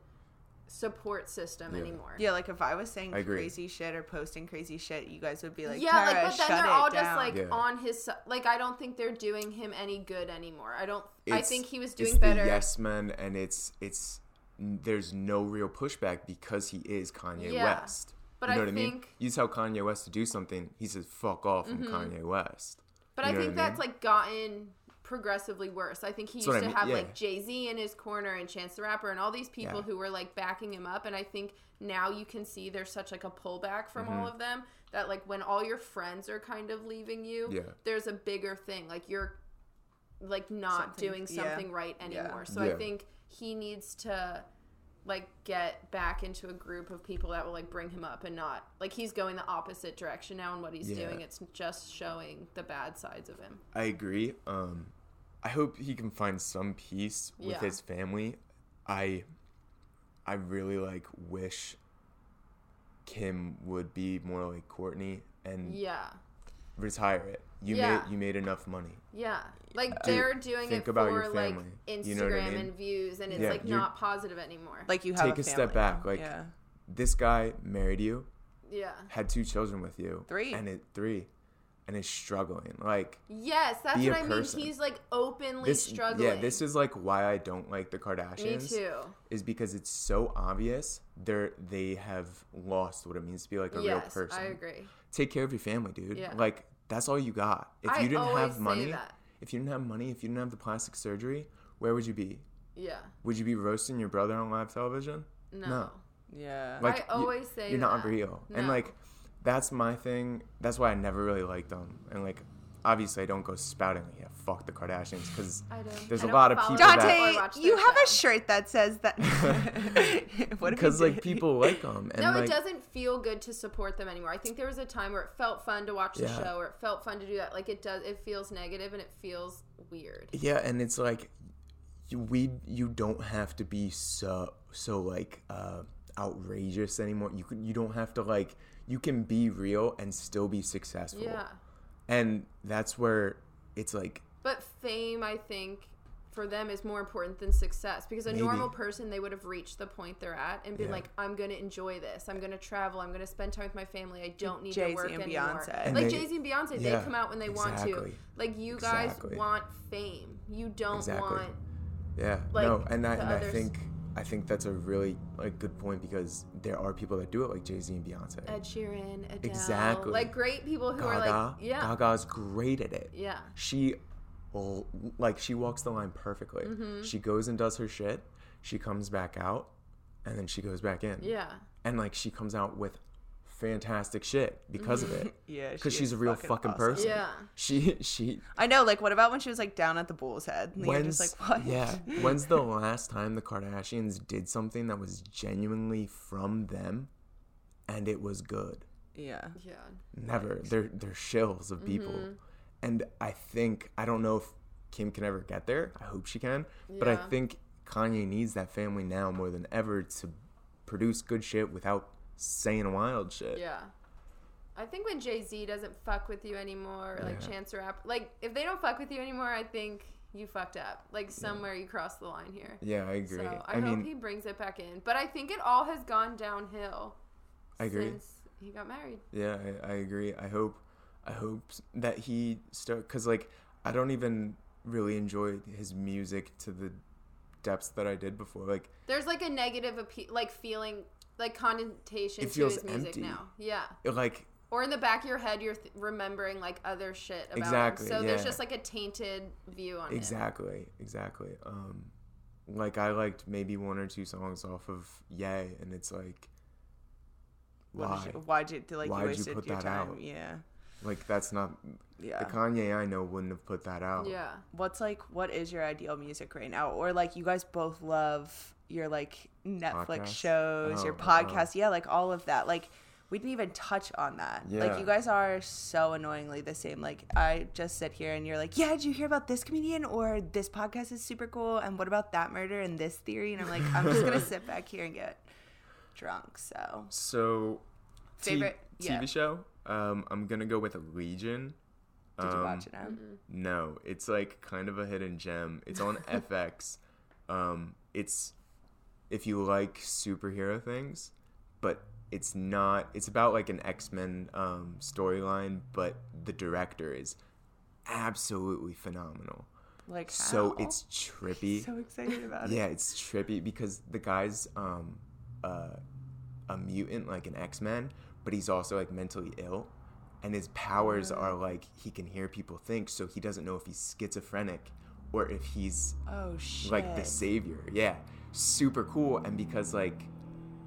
support system Yeah. anymore. Yeah, like if I was saying I crazy shit or posting crazy shit, you guys would be like, yeah, like, but then they're it all just like Yeah. on his like. I don't think they're doing him any good anymore. I don't. I think he was it's doing better. the yes man, and it's it's there's no real pushback because he is Kanye Yeah. West. But you know I what I mean? think- You tell Kanye West to do something, he says "fuck off" from mm-hmm. Kanye West. But You I think what I that's like gotten progressively worse. I think he That's used what I to mean, have yeah. like Jay Z in his corner and Chance the Rapper and all these people Yeah. who were like backing him up. And I think now you can see there's such like a pullback from all Mm-hmm. of them that like when all your friends are kind of leaving you, Yeah. there's a bigger thing. Like you're like not Something- doing yeah. something right anymore. So I think he needs to like get back into a group of people that will like bring him up and not like he's going the opposite direction now and what he's Yeah. doing it's just showing the bad sides of him I agree. Um, I hope he can find some peace with Yeah. his family. I, I really like wish Kim would be more like Kourtney and yeah retire it. You Yeah. made you made enough money. Yeah. Like uh, they're doing think it about for your like. Instagram You know what I mean? and views and it's Yeah, like you're- not positive anymore. Like you have Take a step family back, now. like- yeah. This guy married you, yeah. had two children with you, Three. and it three, and is struggling. Like Yes, that's what I person. mean. He's like openly this, struggling. yeah. This is like why I don't like the Kardashians. me too. Is because it's so obvious they're they have lost what it means to be like a real Yes, person. I agree. Take care of your family, dude. Yeah. Like that's all you got. If I you didn't always have say money, that. if you didn't have money, if you didn't have the plastic surgery, where would you be? Yeah. Would you be roasting your brother on live television? No. No. Yeah. Like I you- always say you're not that. real, and like that's my thing. That's why I never really liked them, and like obviously I don't go spouting like yeah fuck the Kardashians because There's I a lot of people them that- Dante, you their have a shirt that says that. <laughs> <laughs> what because like people like them, and no, like it doesn't feel good to support them anymore. I think there was a time where it felt fun to watch the Yeah. show, or it felt fun to do that. Like it does, it feels negative and it feels weird. yeah, and it's like you, we you don't have to be so so like uh outrageous anymore. You can you don't have to like you can be real and still be successful. Yeah, and that's where it's like but fame, I think, for them is more important than success because a Maybe. normal person they would have reached the point they're at and been Yeah. like, I'm gonna enjoy this. I'm gonna travel. I'm gonna spend time with my family. I don't need Jay-Z to work and anymore. Beyonce. And like they- Jay Z and Beyonce, yeah, they come out when they want to. Like you guys Exactly. want fame. You don't Exactly. want. Yeah, like, no, and I, and I others- think I think that's a really like good point because there are people that do it like Jay Z and Beyonce. Ed Sheeran, Adele, Exactly. like great people who are Gaga, like, yeah, Gaga's great at it. yeah, She, will like she walks the line perfectly. Mm-hmm. She goes and does her shit. She comes back out, and then she goes back in. yeah, And like she comes out with fantastic shit because of it. <laughs> yeah, Because she she's a real fucking, awesome. person. yeah. She she I know. Like, what about when she was like down at the bull's head? And When's, just like, what? Yeah. <laughs> When's the last time the Kardashians did something that was genuinely from them and it was good? yeah. Yeah. Never. They're they're shills of people. Mm-hmm. And I think I don't know if Kim can ever get there. I hope she can. But I think Kanye needs that family now more than ever to produce good shit without saying wild shit. Yeah. I think when Jay Z doesn't fuck with you anymore, or like Yeah. Chance the Rapper, like if they don't fuck with you anymore, I think you fucked up. Like somewhere you crossed the line here. Yeah, I agree. So I, I, hope mean, he brings it back in. But I think it all has gone downhill I agree. since he got married. Yeah, I, I agree. I hope, I hope that he start because like I don't even really enjoy his music to the depths that I did before. Like There's like a negative appe- like feeling like connotation It to feels his music empty. now. Yeah. like Or in the back of your head, you're th- remembering like other shit about Exactly, him. So there's just like a tainted view on it. exactly, exactly. Um, like I liked maybe one or two songs off of Ye, and it's like, What why? did you, why'd you like Why'd you you wasted put your that time? out? Yeah. Like that's not Yeah. the Kanye I know wouldn't have put that out. Yeah. What's like what is your ideal music right now? Or like you guys both love your like Netflix Podcast? shows, your Oh, uh-huh. oh. podcast, yeah, like all of that. Like we didn't even touch on that. Yeah. Like you guys are so annoyingly the same. Like I just sit here and you're like, Yeah, did you hear about this comedian or this podcast is super cool and what about that murder and this theory? And I'm like, I'm just gonna <laughs> sit back here and get drunk. So So, t- Favorite- TV yeah. show? Um, I'm gonna go with Legion. did you Um, watch it now? No, it's like kind of a hidden gem. It's on <laughs> FX. Um, it's if you like superhero things, but it's not. It's about like an X Men um, storyline, but the director is absolutely phenomenal. Like So it's trippy. so excited about it. Yeah, it's trippy because the guy's um uh, a mutant like an X-Men, but he's also like mentally ill and his powers are like he can hear people think so he doesn't know if he's schizophrenic or if he's Oh shit. like the savior. Yeah. Super cool and because like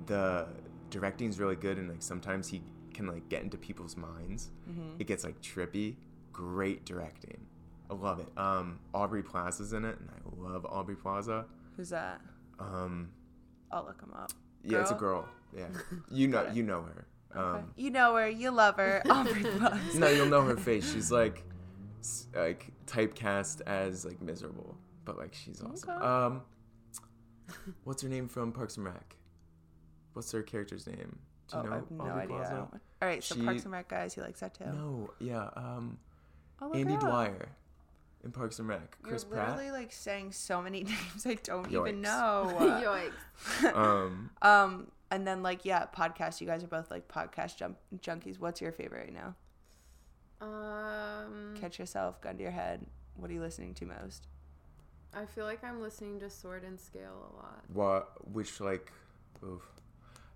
the directing is really good and like sometimes he can like get into people's minds. Mm-hmm. It gets like trippy. Great directing. I love it. Um Aubrey Plaza's in it and I love Aubrey Plaza. Who's that? Um I'll look him up. yeah, it's a Girl? girl. Yeah. <laughs> You know you know her. Um You know her, you love her. <laughs> Aubrey Plaza. no, you'll know her face. She's like like typecast as like miserable, but like she's awesome. Okay. Um what's her name from Parks and Rec? What's her character's name? Do you oh, know? I have no Aubrey idea. Plaza? All right, so She- Parks and Rec guys, he likes that too. No, yeah. Um, Oh, Andy. Dwyer in Parks and Rec. Chris You're literally Pratt. like saying so many <laughs> names I don't Yikes. even know. <laughs> Yikes. um, um, and then like yeah, podcast. You guys are both like podcast jump junkies. What's your favorite right now? Um, Catch yourself, gun to your head. What are you listening to most? I feel like I'm listening to Sword and Scale a lot. what? Which like, oof.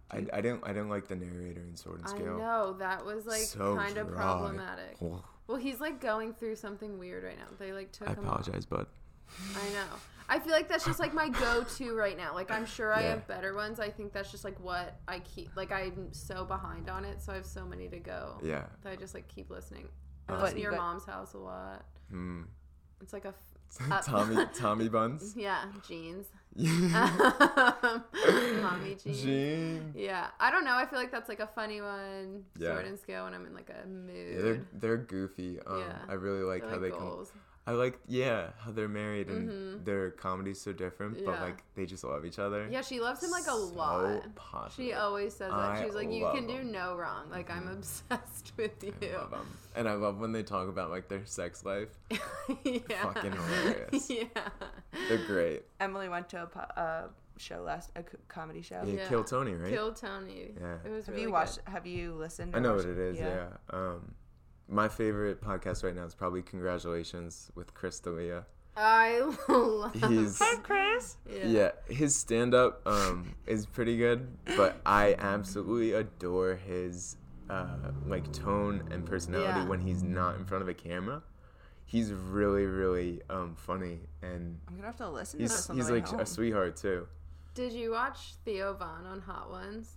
I, I didn't I didn't like the narrator in Sword and Scale. I Scale. know that was like So kind of problematic. Well, he's like going through something weird right now. They like took I him off. apologize, bud. I know. I feel like that's just like my go-to right now. Like I'm sure I Yeah. have better ones. I think that's just like what I keep. Like I'm so behind on it, so I have so many to go. Yeah. That I just like keep listening. I Uh, listen to your got- mom's house a lot. Hmm. It's like a f- <laughs> Uh, Tommy Tommy <laughs> Buns. yeah jeans. <laughs> Mommy jeans. Jean. Yeah, I don't know. I feel like that's like a funny one. Yeah. Sword and scale when I'm in like a mood. Yeah, they're mood. they're goofy. Um, Yeah. I really like They're how they come. Goals. I like yeah how they're married and Mhm. their comedy's so different, but like they just love each other. Yeah, she loves him like a So lot. positive. She always says that. I She's like, you love can do him. no wrong. Like, I'm Mhm. obsessed with you. I love 'em. And I love when they talk about like their sex life. <laughs> yeah. Fucking hilarious. yeah. They're great. Emily went to a po- uh, show last a comedy show. Yeah, Yeah. Kill Tony, right? Kill Tony. Yeah. It was Have really you watched? Have you listened? I know what it is. Yeah. Um, my favorite podcast right now is probably Congratulations with Chris D'Elia. I love He's Chris. yeah. yeah, his stand up um is pretty good, but I absolutely adore his uh like tone and personality Yeah. when he's not in front of a camera. He's really really um funny and I'm gonna have to listen to he's this he's like home. a sweetheart too. Did you watch Theo Von on Hot Ones?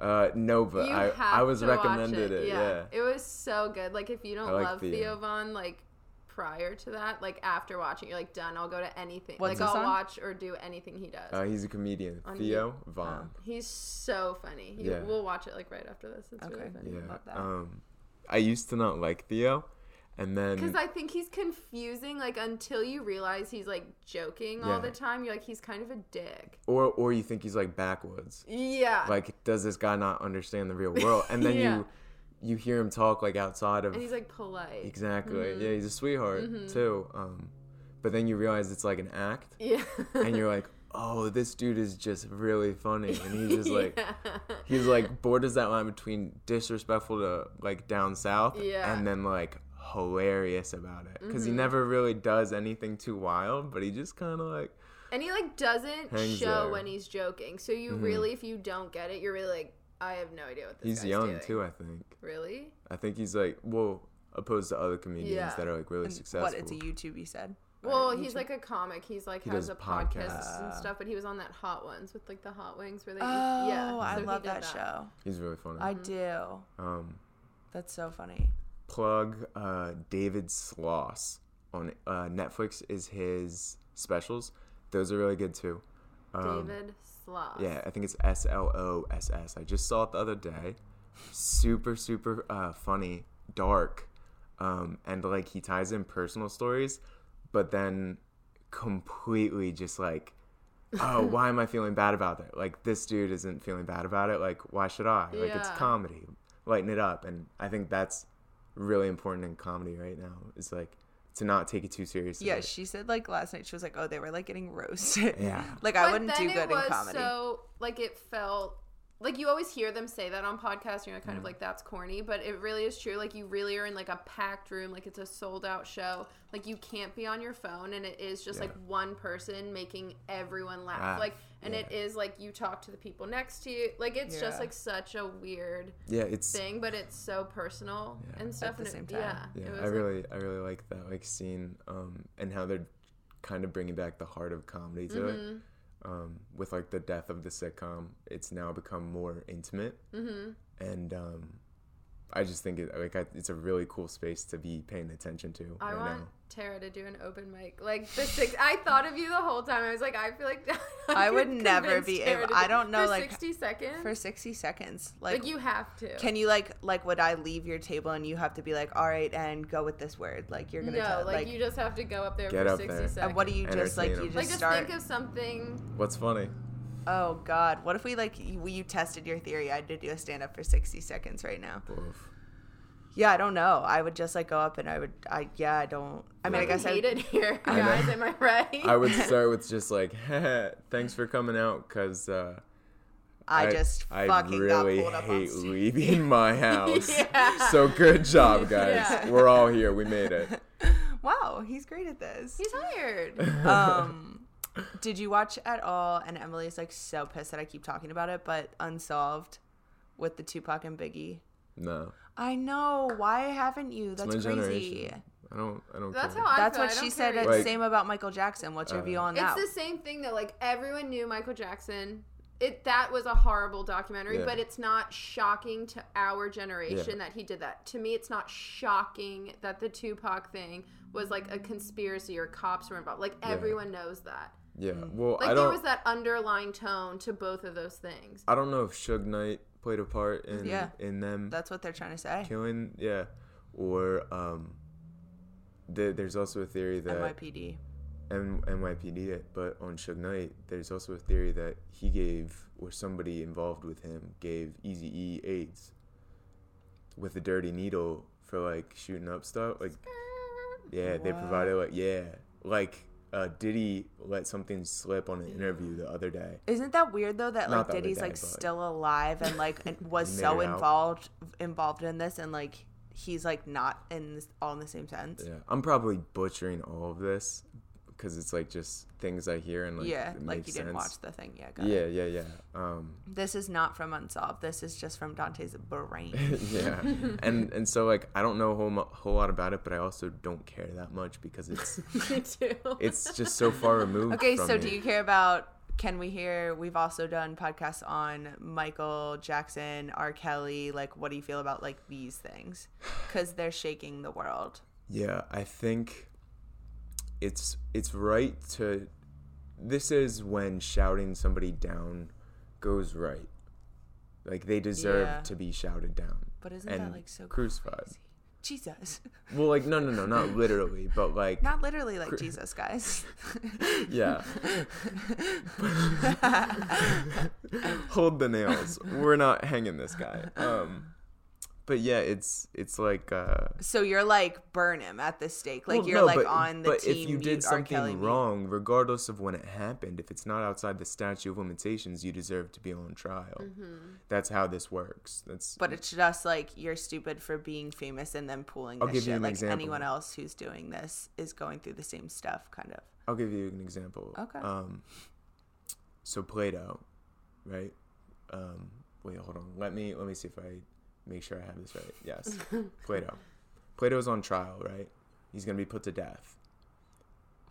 Uh no, but you I have I was to recommended it. Yeah. It was so good. Like if you don't like love Theo. Theo Von, like prior to that, like after watching, you're like done. I'll go to anything. What's like I'll on? watch or do anything he does. Uh, he's a comedian. On Theo Von. He's so funny. He, Yeah. We'll watch it like right after this. It's Okay. really funny. Yeah. Love that. Um, I used to not like Theo, and then Because I think he's confusing. Like until you realize he's like joking all Yeah. the time, you're like he's kind of a dick. or or you think he's like backwoods. Yeah. Like, does this guy not understand the real world? And then <laughs> Yeah. you you hear him talk like outside of and he's like polite. exactly. Mhm. Yeah, he's a sweetheart Mhm. too. Um, but then you realize it's like an act, Yeah. and you're like, oh, this dude is just really funny, and he's just <laughs> like. Yeah. He's like borders that line between disrespectful to like down south Yeah. and then like hilarious about it because he Mhm. never really does anything too wild but he just kind of like And he like doesn't show there. when he's joking. So you Mhm. really, if you don't get it, you're really like, I have no idea what this he's guy's young doing. too i think Really? i think he's like well opposed to other comedians Yeah. that are like really And successful What? It's a YouTube. You said. Well, YouTube? he's like a comic. He's like He has does a podcast podcasts. and stuff, but he was on that Hot Ones with like the hot wings where they. Oh, yeah, I so he love did that, show. he's really funny I do. um That's so funny. Plug uh david sloss on uh netflix is his specials those are really good too um, David Sloss. Yeah, I think it's S L O S S. I just saw it the other day. Super, super uh, funny, dark, um, and like he ties in personal stories, but then completely just like, <laughs> oh, why am I feeling bad about that? Like this dude isn't feeling bad about it. Like why should I? Like it's comedy, lighten it up, and I think that's really important in comedy right now. Is like to not take it too seriously. Yeah, she said like last night she was like, "Oh, they were like getting roasted." Yeah. <laughs> like I But wouldn't then do good it was in comedy. So like it felt like you always hear them say that on podcasts. You're kind Mm. of like that's corny, but it really is true. Like you really are in like a packed room, like it's a sold out show. Like you can't be on your phone, and it is just Yeah. like one person making everyone laugh. Laugh, Like and it yeah. is like you talk to the people next to you. Like it's just like such a weird yeah, it's thing, but it's so personal Yeah. and stuff. At the and it- same time. yeah, Yeah, it was I like- really, I really like that like scene, um, and how they're kind of bringing back the heart of comedy to it. Mhm. Um, with like the death of the sitcom, it's now become more intimate, Mhm. and um, I just think it like I, it's a really cool space to be paying attention to I right want now. Tara to do an open mic. Like the six I thought of you the whole time. I was like, I feel like <laughs> I would never be Tara able- to I do- don't know, for like, sixty seconds. for 60 seconds. like, Like, you have to. can you like like would I leave your table and you have to be like, "All right, and go with this word." Like you're going to no, tell like, like, you just have to go up there Get for up sixty there. seconds. and what do you just like Entertain you 'em. just like? Just start think of something. What's funny? Oh God, what if we like you, you tested your theory? I had to do a stand up for sixty seconds right now. Oof. Yeah, I don't know. I would just like go up and I would. I yeah, I don't. I mean, I guess I hate would, it here, I know. guys. Am I right? I would <laughs> start with just like, <laughs> thanks for coming out, cause uh, I just I fucking really got pulled up on hate stage. leaving my <laughs> house. Yeah. So good job, guys. Yeah. We're all here. We made it. Wow, he's great at this. He's hired. um, did you watch at all? And Emily's like so pissed that I keep talking about it, but Unsolved with the Tupac and Biggie. No, I know. Why haven't you? That's crazy. generation. I don't. I don't. That's care. how I That's feel. what I she said. Like- same about Michael Jackson. What's your Uh, view on that? It's the same thing that like everyone knew Michael Jackson. It that was a horrible documentary, Yeah. but it's not shocking to our generation Yeah. that he did that. To me, it's not shocking that the Tupac thing was like a conspiracy or cops were involved. Like everyone knows that. Yeah. Well, Like I there don't. was that underlying tone to both of those things. I don't know if Suge Knight played a part in Yeah. in them That's what they're trying to say. killing. Yeah. Or um. The, there's also a theory that NYPD. N- NYPD but on Suge Knight, there's also a theory that he gave, or somebody involved with him, gave Easy E AIDS with a dirty needle for like shooting up stuff. Like, yeah, they provided like, yeah, like uh, Diddy let something slip on an interview the other day. Isn't that weird though that Not like Diddy's day, like still alive and like and <laughs> was so involved involved in this and like he's like not in this all in the same sense. Yeah, I'm probably butchering all of this because it's like just things I hear and like yeah, it like you didn't sense. watch the thing. Yeah, got it. Yeah, yeah, yeah. Um, This is not from Unsolved. This is just from Dante's brain. <laughs> yeah, <laughs> and and so like I don't know a whole whole lot about it, but I also don't care that much because <laughs> it's it's just so far removed. Okay, so do you care about? Can we hear? We've also done podcasts on Michael Jackson, R. Kelly. Like, what do you feel about like these things? Because they're shaking the world. Yeah, I think it's it's right to. This is when shouting somebody down goes right. Like they deserve Yeah. to be shouted down But isn't and that like so crucified. crazy? Jesus, <laughs> Well, like no, no, no, not literally, but like not literally like Jesus, guys. <laughs> yeah. <laughs> Hold the nails. We're not hanging this guy. Um, but yeah, it's it's like uh, so you're like burn him at the stake, like Well, you're no, like but, on the but team. if you did something wrong, regardless of when it happened, if it's not outside the statute of limitations, you deserve to be on trial. That's how this works. That's but it's just like you're stupid for being famous and then pulling I'll this give you shit. an like example. anyone else who's doing this is going through the same stuff, kind of. I'll give you an example. Okay. Um, so Plato, right? Um, wait, hold on. Let me let me see if I make sure I have this right. Yes, <laughs> Plato. Plato's on trial, right? He's gonna be put to death.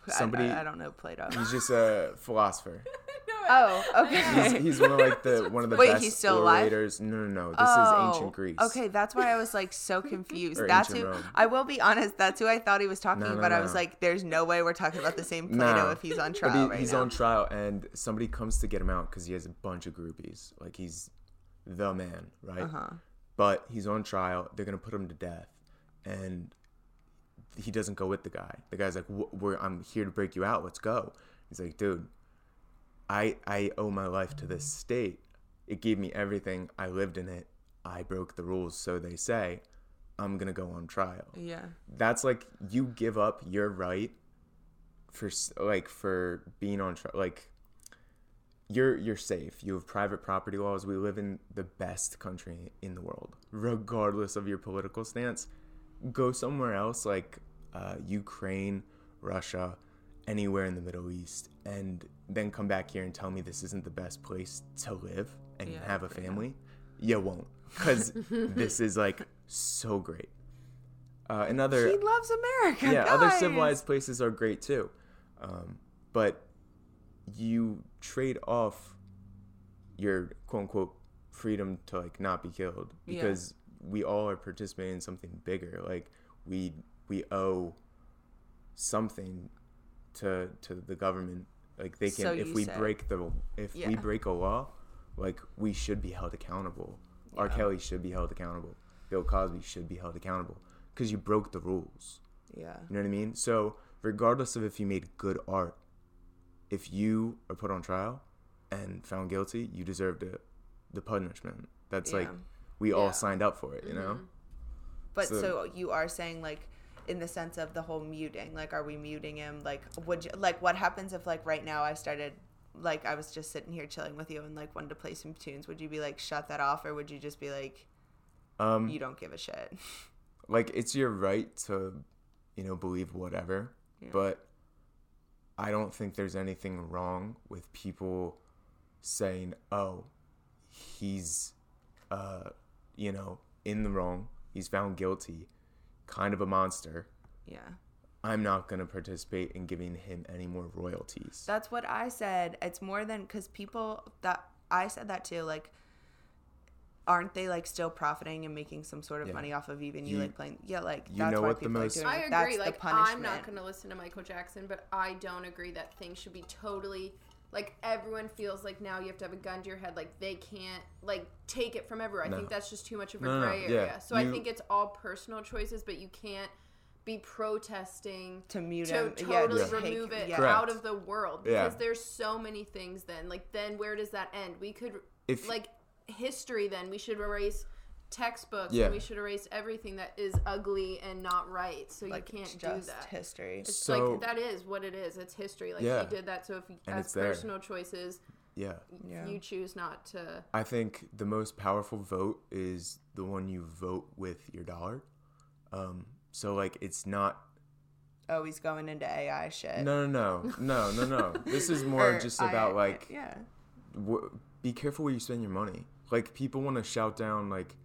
Somebody- I, I don't know Plato. He's just <laughs> a philosopher. <laughs> oh, okay. He's, he's one of like the one of the Wait, best he's still alive? orators. No, no, no. This oh, is ancient Greece. Okay, that's why I was like so confused. Or that's who Rome. I will be honest. That's who I thought he was talking No, no, about. I was like, "There's no way we're talking about the same Plato No. if he's on But trial he- right he's now." on trial, and somebody comes to get him out because he has a bunch of groupies. Like he's the man, right? uh huh. But he's on trial. They're gonna put him to death, and he doesn't go with the guy. The guy's like, "We're I'm here to break you out. Let's go." He's like, "Dude, I I owe my life to this state. It gave me everything. I lived in it. I broke the rules, so they say. I'm gonna go on trial." Yeah. that's like you give up your right for like for being on trial like you're you're safe. You have private property laws. We live in the best country in the world. Regardless of your political stance go somewhere else like uh, ukraine russia anywhere in the middle east and then come back here and tell me this isn't the best place to live and Yeah, have a yeah. family? You won't because <laughs> this is like so great. Uh, another He loves America. yeah, other civilized places are great too, um, but you trade off your quote unquote freedom to like not be killed Yeah. because we all are participating in something bigger. Like we we owe something to to the government. Like they can So if we say. break the if we break a law, like we should be held accountable. R. Kelly should be held accountable. Bill Cosby should be held accountable because you broke the rules. Yeah. You know what I mean? So regardless of if you made good art, if you are put on trial, and found guilty, you deserve the the punishment. That's like we Yeah. all signed up for it, you know? But So- so, you are saying like in the sense of the whole muting, like are we muting him? Like would you like what happens if like right now I started like I was just sitting here chilling with you and like wanted to play some tunes, would you be like shut that off or would you just be like Um you don't give a shit? like it's your right to you know believe whatever Yeah. but i don't think there's anything wrong with people saying oh he's uh you know in the wrong he's found guilty kind of a monster Yeah. i'm not going to participate in giving him any more royalties That's what I said. It's more than because people that I said that too. Like, aren't they like still profiting and making some sort of Yeah. money off of even you, You- like playing? Yeah, like you that's know why what the people most- are doing I agree. That's like the. I'm not gonna listen to Michael Jackson, but I don't agree that things should be totally like everyone feels like now you have to have a gun to your head. Like they can't like take it from everywhere. I No. think that's just too much of a No, no, no, gray yeah. area. So I think it's all personal choices, but you can't be protesting to mute to him. totally yeah, to take- remove it yeah. Out of the world Yeah. because there's so many things then like then where does that end we could If- like history then we should erase textbooks Yeah. and we should erase everything that is ugly and not right so Like you can't do just that history. it's So- like that is what it is it's history like Yeah. he did that so if you, And as personal choices yeah Yeah. you choose not to i think the most powerful vote is the one you vote with your dollar um so like it's not Oh, he's going into AI shit. No, no, no, no, no, no. This is <laughs> more Or just I- about like, yeah. wh- be careful where you spend your money. Like people want to shout down like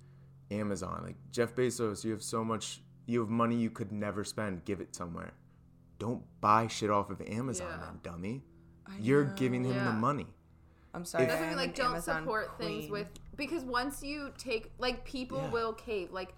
Amazon, like Jeff Bezos. You have so much, you have money you could never spend. Give it somewhere. Don't buy shit off of Amazon, Yeah. then, dummy. I You're know. giving him the money. I'm sorry. That's what I mean, like don't Amazon support things with because once you take like people Yeah. will cave. Like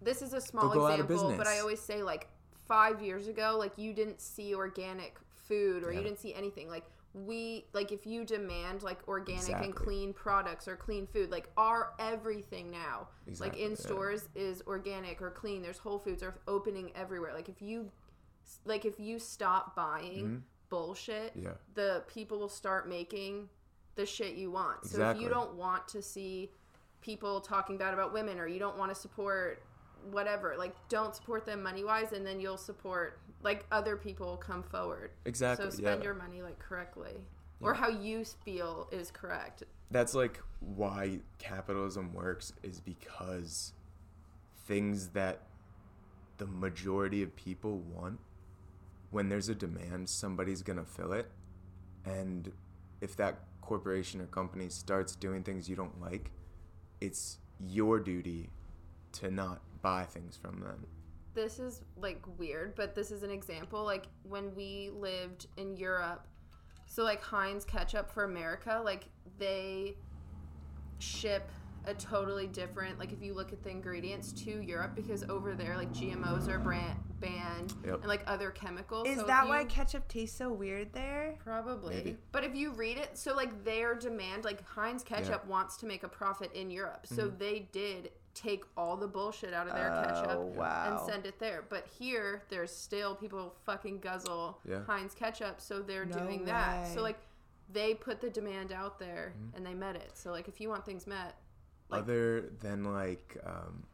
this is a small go example, but I always say like five years ago, like you didn't see organic food or you didn't see anything. Like we like if you demand like organic and clean products or clean food, like our everything now, exactly, like in yeah. stores is organic or clean. There's Whole Foods are opening everywhere. Like if you like if you stop buying bullshit, Mm-hmm. Yeah. the people will start making the shit you want. exactly. So if you don't want to see people talking bad about women or you don't want to support whatever, like don't support them money wise and then you'll support like other people come forward. Exactly. So spend yeah. your money like correctly. Or how you feel is correct. That's like why capitalism works is because things that the majority of people want when there's a demand somebody's going to fill it and if that corporation or company starts doing things you don't like it's your duty to not buy things from them this is like weird, but this is an example. Like when we lived in Europe, so like Heinz ketchup for America, like they ship a totally different. Like if you look at the ingredients to Europe, because over there like GMOs are brand banned Yep. and like other chemicals. Is So if that why ketchup tastes so weird there? Probably. Maybe. But if you read it, so like their demand, like Heinz ketchup wants to make a profit in Europe. So Mm-hmm. they did take all the bullshit out of their Oh, ketchup wow. and send it there. But here, there's still people fucking guzzle Yeah. Heinz ketchup, so they're No doing that. So like they put the demand out there Mm-hmm. and they met it. So like if you want things met, Like- other than like um,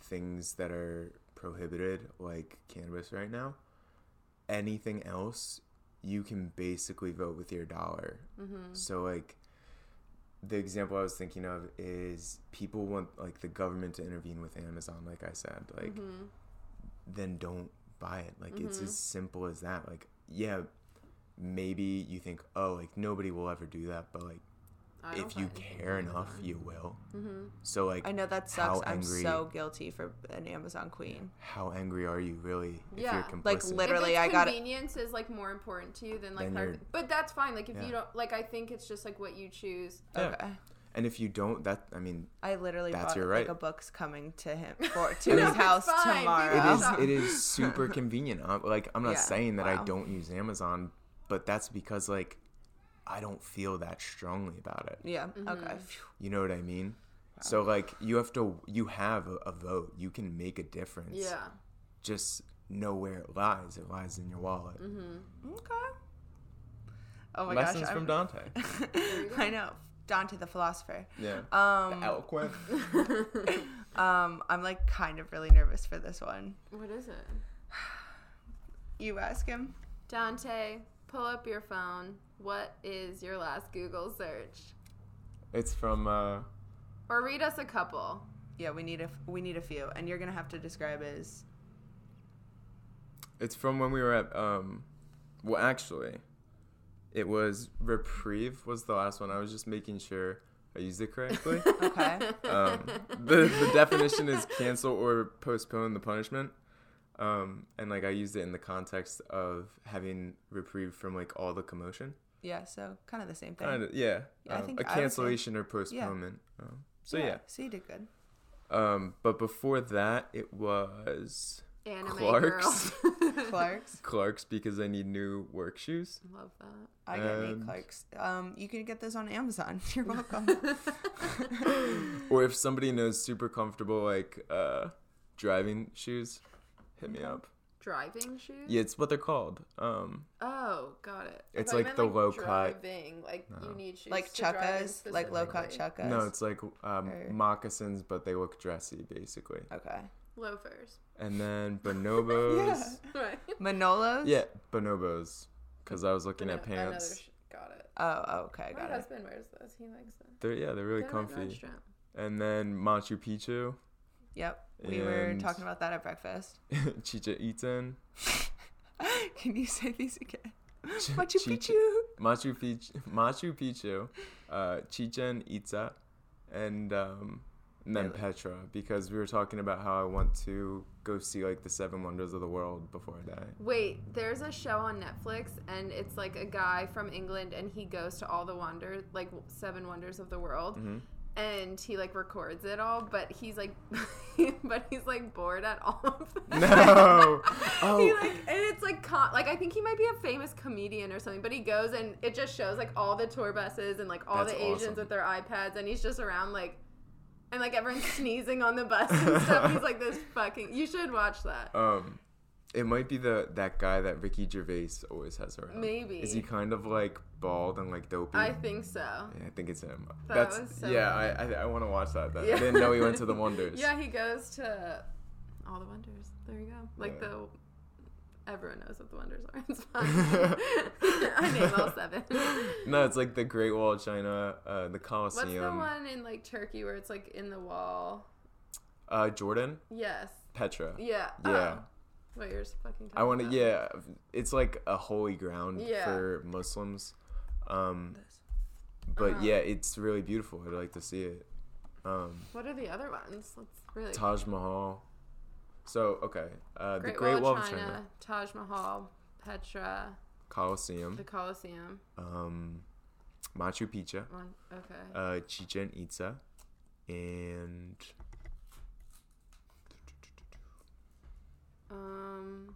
things that are prohibited like cannabis right now anything else you can basically vote with your dollar mm-hmm. so like the example i was thinking of is people want like the government to intervene with amazon like i said like Mm-hmm. then don't buy it like it's Mhm. as simple as that like yeah maybe you think oh like nobody will ever do that but like if you care enough Amazon. you will Mhm. so like I know that How sucks. I'm angry- so guilty for an Amazon queen. how angry are you really if Yeah. you're complicit? Like, literally- if it's I gotta- convenience is like more important to you than like Then part- but that's fine like if Yeah. you don't like i think it's just like what you choose Yeah. Okay. and if you don't that i mean I literally That's bought your like right. a book's coming to him <laughs> for to No, his it's house fine. tomorrow. It is it is super convenient I'm, like i'm not <laughs> Yeah. saying that i don't use amazon but that's because like i don't feel that strongly about it Yeah. Mm-hmm. Okay. You know what i mean so like you have to you have a, a vote you can make a difference yeah just know where it lies it lies in your wallet mm-hmm. Okay. Oh my Lessons gosh. from Dante. <laughs> I know. Dante the philosopher. Yeah. Um, Eloquent. <laughs> um, I'm like kind of really nervous for this one. what is it? <sighs> You ask him. Dante, pull up your phone. What is your last Google search? It's from uh Or read us a couple. Yeah, we need a we need a few, and you're gonna have to describe as. it's from when we were at um well actually it was reprieve was the last one. I was just making sure I used it correctly. <laughs> Okay. um, the the definition is cancel or postpone the punishment. Um, and like I used it in the context of having reprieve from like all the commotion. Yeah, so kind of the same thing. Kind of, yeah. Yeah, I um, think a I would say- cancellation or postponement. Um, so yeah. So you did good. Um, but before that, it was Anime Clark's. girl. <laughs> <laughs> Clark's. Clark's because I need new work shoes. Love that. I got Nate And- Clark's. Um, you can get those on Amazon. <laughs> You're welcome. Or if somebody knows super comfortable like uh, driving shoes, hit me up. Driving shoes? Yeah, it's what they're called. Um, Oh, got it. It's like meant, the low cut- driving, Like No. you need shoes like to drive in chukkas, like low cut specifically. chukkas. no, it's like um, Or- moccasins, but they look dressy basically. okay. Loafers. And then <laughs> bonobos. Yeah. Right. Manolos. yeah, bonobos. Because I was looking Ano- at pants. sh- got it. Oh, oh, okay, My got it. husband wears those. He likes them. They're yeah, they're really They're comfy. And then Machu Picchu, Yep, we were talking about that at breakfast. <laughs> Chicha Itzen, <laughs> Can you say these again? Ch- Machu Chicha- Picchu. Machu Picchu, Machu Picchu, uh, Chichen Itza, and um, and then Really? Petra because we were talking about how I want to go see like the seven wonders of the world before I die. Wait, there's a show on Netflix, and it's like a guy from England, and he goes to all the wonder, like seven wonders of the world, hmm and he like records it all. But he's like, <laughs> but he's like bored at all of <laughs> them. No. <laughs> He Oh. like, and it's like, con- like I think he might be a famous comedian or something. But he goes and it just shows like all the tour buses and like all That's the Asians awesome. with their iPads, and he's just around like. And like everyone's sneezing on the bus and stuff. He's like this fucking. You should watch that. Um, it might be the that guy that Ricky Gervais always has around. Maybe. Is he kind of like bald and like dopey? I think so. yeah, I think it's him. That That's was so yeah. I I, I want to watch that. Then. Yeah. I didn't know he went to the wonders. <laughs> Yeah, he goes to all the wonders. There you go. Like Yeah. the everyone knows what the wonders are. <laughs> It's <laughs> fine. I name all seven. No, it's like the Great Wall of China, uh, the What's Colosseum, the one in like Turkey where it's like in the wall? uh, Jordan, Yes. Petra. Yeah. Yeah. Oh. What you're fucking. I want to. Yeah, it's like a holy ground Yeah. for Muslims. Um, but Uh-huh. yeah, it's really beautiful. I'd like to see it. Um, What are the other ones? Let's really. Taj Mahal. So okay, uh, Great the Great Wall, Wall of of China, China, Taj Mahal, Petra, Colosseum, the Colosseum. um, Machu Picchu, One. Okay. uh, Chichen Itza, and Um.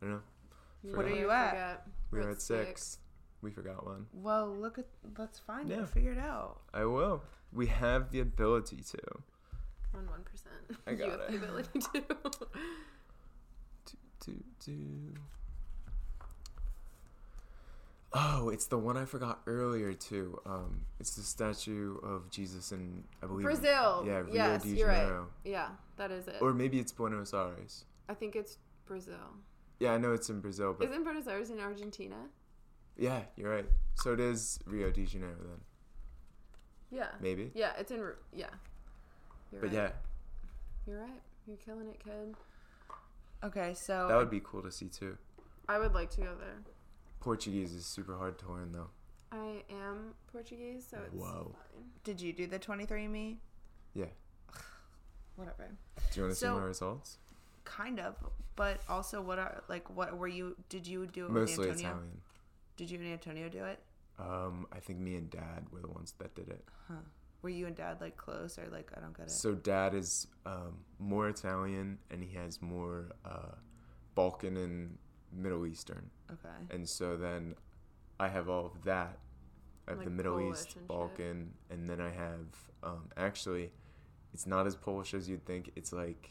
I don't know. you What are you at? We We're were at at six. We forgot one. Well, look at. Let's find Yeah. it. Figure it out. I will. We have the ability to. On one percent. I <laughs> you got have it. the ability to. to, to, to. Oh, it's the one I forgot earlier too. Um, it's the statue of Jesus in I believe Brazil. Yeah, Rio yes, de you're right. Janeiro. Yeah, that is it. Or maybe it's Buenos Aires. I think it's Brazil. Yeah, I know it's in Brazil, but Isn't Buenos Aires in Argentina? yeah, you're right. So it is Rio de Janeiro then, Yeah. maybe. Yeah, it's in. Yeah. You're But right. yeah, You're right. You're killing it, kid. Okay, so that would be cool to see too. I would like to go there. Portuguese is super hard to learn though. I am Portuguese, so it's Whoa. fine. did you do the 23andMe? Yeah. Whatever. Do you want to see So- my results? Kind of, but also, what are like? What were you? Did you do it Mostly with Antonio? Italian. Did you and Antonio do it? Um, I think me and Dad were the ones that did it. Huh. Were you and Dad like close or like I don't get it? So Dad is um, more Italian and he has more uh, Balkan and Middle Eastern, okay. and so then I have all of that. I have the Middle Polish East, and shit. Balkan, and then I have um, actually, it's not as Polish as you'd think. It's like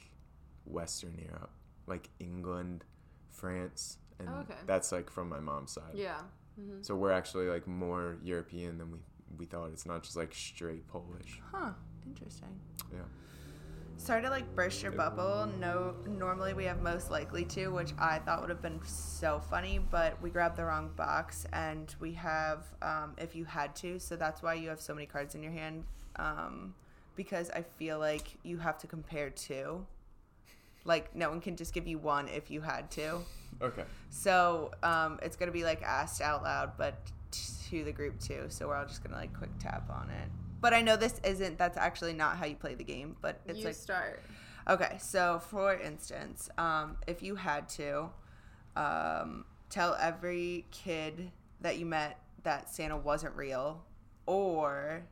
Western Europe, like England, France, and Oh, okay. that's like from my mom's side. Yeah. Mhm. So we're actually like more European than we we thought. It's not just like straight Polish. Huh. Interesting. Yeah. Sorry to like burst your bubble. No, normally we have most likely to, which I thought would have been so funny, but we grabbed the wrong box and we have um, if you had to. So that's why you have so many cards in your hand. Um, because I feel like you have to compare two. Like no one can just give you one if you had to. Okay. So um, it's gonna be like asked out loud, but to the group too. So we're all just gonna like quick tap on it. But I know this isn't. That's actually not how you play the game. But it's you like start. okay. So for instance, um, if you had to um, tell every kid that you met that Santa wasn't real, or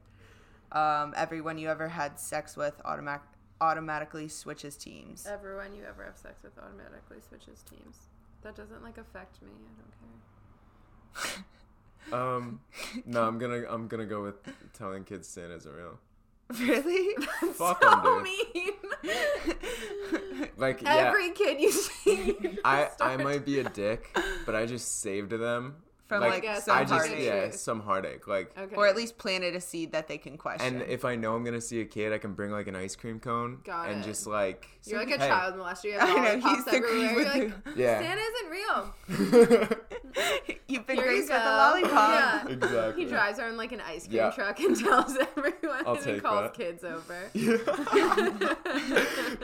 um, everyone you ever had sex with automatic automatically switches teams. Everyone you ever have sex with automatically switches teams. That doesn't like affect me. I don't care. <laughs> Um, <laughs> no, I'm gonna I'm gonna go with telling kids Santa's real. really? <laughs> Fuck so 'em, dude. mean. <laughs> Like yeah, Every kid you see. I I might be a dick, but I just saved them From Like, like, some I just heartache. yeah some heartache like. Okay. or at least planted a seed that they can question. And if I know I'm gonna see a kid, I can bring like an ice cream cone Got and it. just like You're like a hey. child molester. You <laughs> I know he's the everywhere. with You're like, the, <laughs> Yeah. Santa isn't real. You've been Here you graced with a lollipop. Yeah. <laughs> exactly. He drives around like an ice cream Yeah. truck and tells everyone I'll and he calls that. kids over.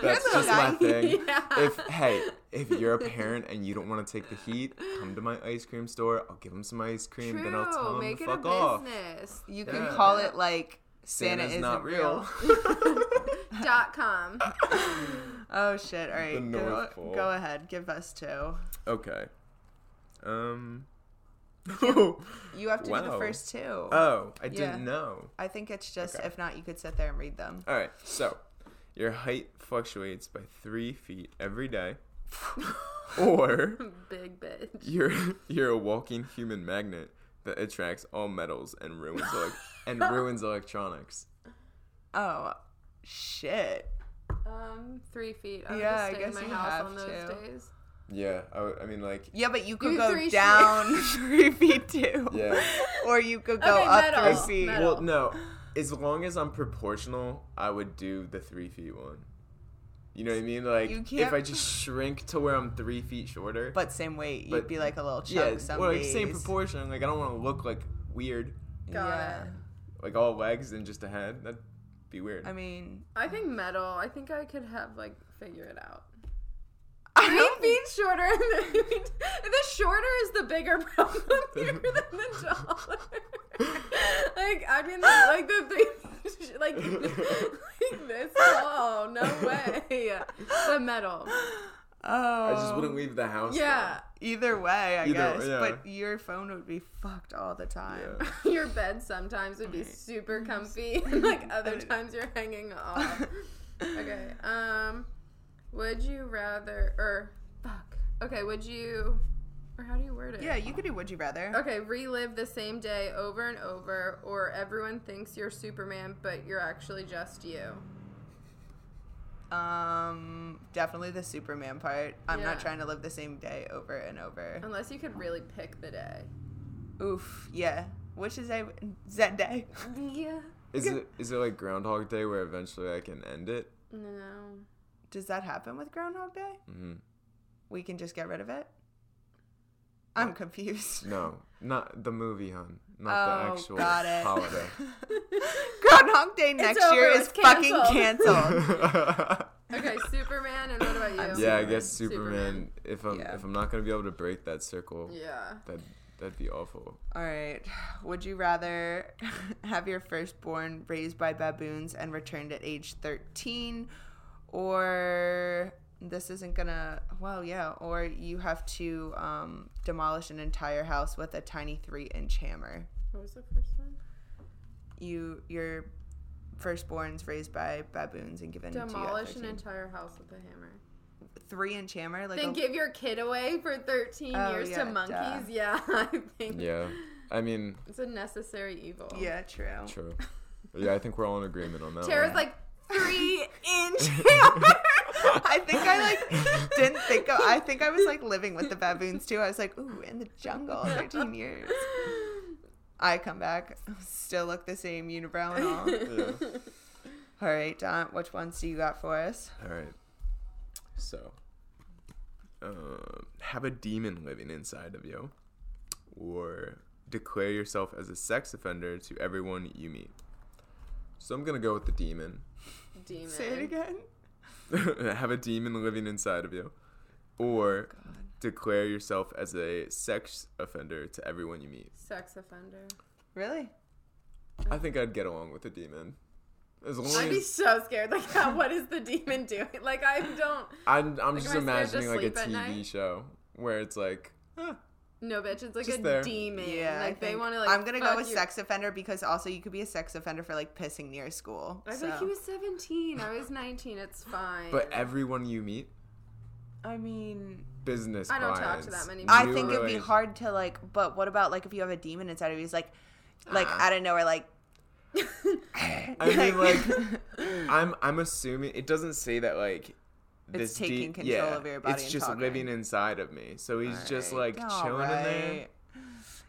That's just my thing. Yeah. If hey, if you're a parent and you don't want to take the heat, come to my ice cream store. I'll give them some ice cream. True. Then I'll tell them Make to it fuck a off. business. You can Yeah. call it like Santa Santa's isn't not real. real. <laughs> Dot com. <laughs> oh shit! All right, The go, North Pole. go ahead. Give us two. okay. Um. <laughs> You have to do the Wow. first two. oh, I Yeah. didn't know. I think it's just Okay. if not, you could sit there and read them. All right. So, your height fluctuates by three feet every day, or <laughs> Big bitch. you're you're a walking human magnet that attracts all metals and ruins elec- and <laughs> ruins electronics. Oh, shit. Um, three feet. I would Yeah, I guess in you my house have on those to. days. Yeah, I, would- I mean like Yeah, but you could You go three feet. down <laughs> three feet too. Yeah. Or you could go Okay, up metal, three feet. metal. Well, no. As long as I'm proportional, I would do the three feet one. You know what I mean? Like You if can't- I just shrink to where I'm three feet shorter. But same weight. You'd be like a little yeah, chunk some well, like days. same proportion. Like I don't want to look like weird, Got yeah. it. like all legs and just a head. That'd be weird. I mean, I uh, think metal. I think I could have like figure it out. I feet shorter. than the, the shorter is the bigger problem here than the taller. like I mean, like the three, <laughs> like, like this. Oh no way. The metal. Oh. I just wouldn't leave the house. Yeah. Either way, I Either- guess. yeah. But your phone would be fucked all the time. Yeah. <laughs> Your bed sometimes would be Okay. super <laughs> comfy, and like other times you're hanging off. Okay. Um, would you rather or fuck? Okay. Would you or how do you word it? Yeah, you could do Would You Rather. Okay, relive the same day over and over, or everyone thinks you're Superman, but you're actually just you. Um, definitely the Superman part. I'm Yeah. not trying to live the same day over and over. Unless you could really pick the day. Oof, yeah. Which is a Zen day. <laughs> Yeah. Is it is it like Groundhog Day where eventually I can end it? No. Does that happen with Groundhog Day? hmm We can just get rid of it. I'm confused. No, not the movie, hun. Not oh, the actual got it. holiday. <laughs> Groundhog Day next over, year is it's fucking canceled. canceled. <laughs> Okay, Superman, and what about you? I'm yeah, I Superman. guess Superman. If I'm Yeah. if I'm not gonna be able to break that circle, Yeah. that that'd be awful. All right. Would you rather <laughs> have your firstborn raised by baboons and returned at age 13 or this isn't gonna well yeah or you have to um, demolish an entire house with a tiny three inch hammer What was the first one? you your firstborn's raised by baboons and given to you at Demolish an entire house with a hammer. three inch hammer like then a- give your kid away for 13 Oh, years yeah, to duh. monkeys. Yeah, <laughs> I think Yeah, I mean, it's a necessary evil. yeah true true. Yeah, I think we're all in agreement on that. Tara's one. like three <laughs> inch hammer. <laughs> I think I like didn't think of, I think I was like living with the baboons too. I was like, ooh, in the jungle, 13 years. <laughs> I come back, still look the same, unibrow and all. Yeah. All right, Don, which ones do you got for us? All right. So, um, have a demon living inside of you, or declare yourself as a sex offender to everyone you meet. So I'm gonna go with the demon. Demon. Say it again. <laughs> have a demon living inside of you, or God. declare yourself as a sex offender to everyone you meet. Sex offender. Really? I think I'd get along with a demon. As long I'd be so scared. Like, how, <laughs> what is the demon doing? Like, I don't. I'm, I'm Like, just I scared imagining like a TV show where it's like, ah, No, bitch. It's like Just a there. demon. Yeah, Like they want to like. I'm gonna go with you. sex offender because also you could be a sex offender for like pissing near school. I so. like he was 17. I was 19. It's fine. but everyone you meet, I mean, business I don't talk to that many People. I think it'd be hard to like. But what about like if you have a demon inside of you? He's like, like Ah. out of nowhere, like. <laughs> I mean, like, <laughs> I'm I'm assuming it doesn't say that like It's taking de- control yeah, of your body It's and just talking. living inside of me. So he's just like Alright, chilling in there.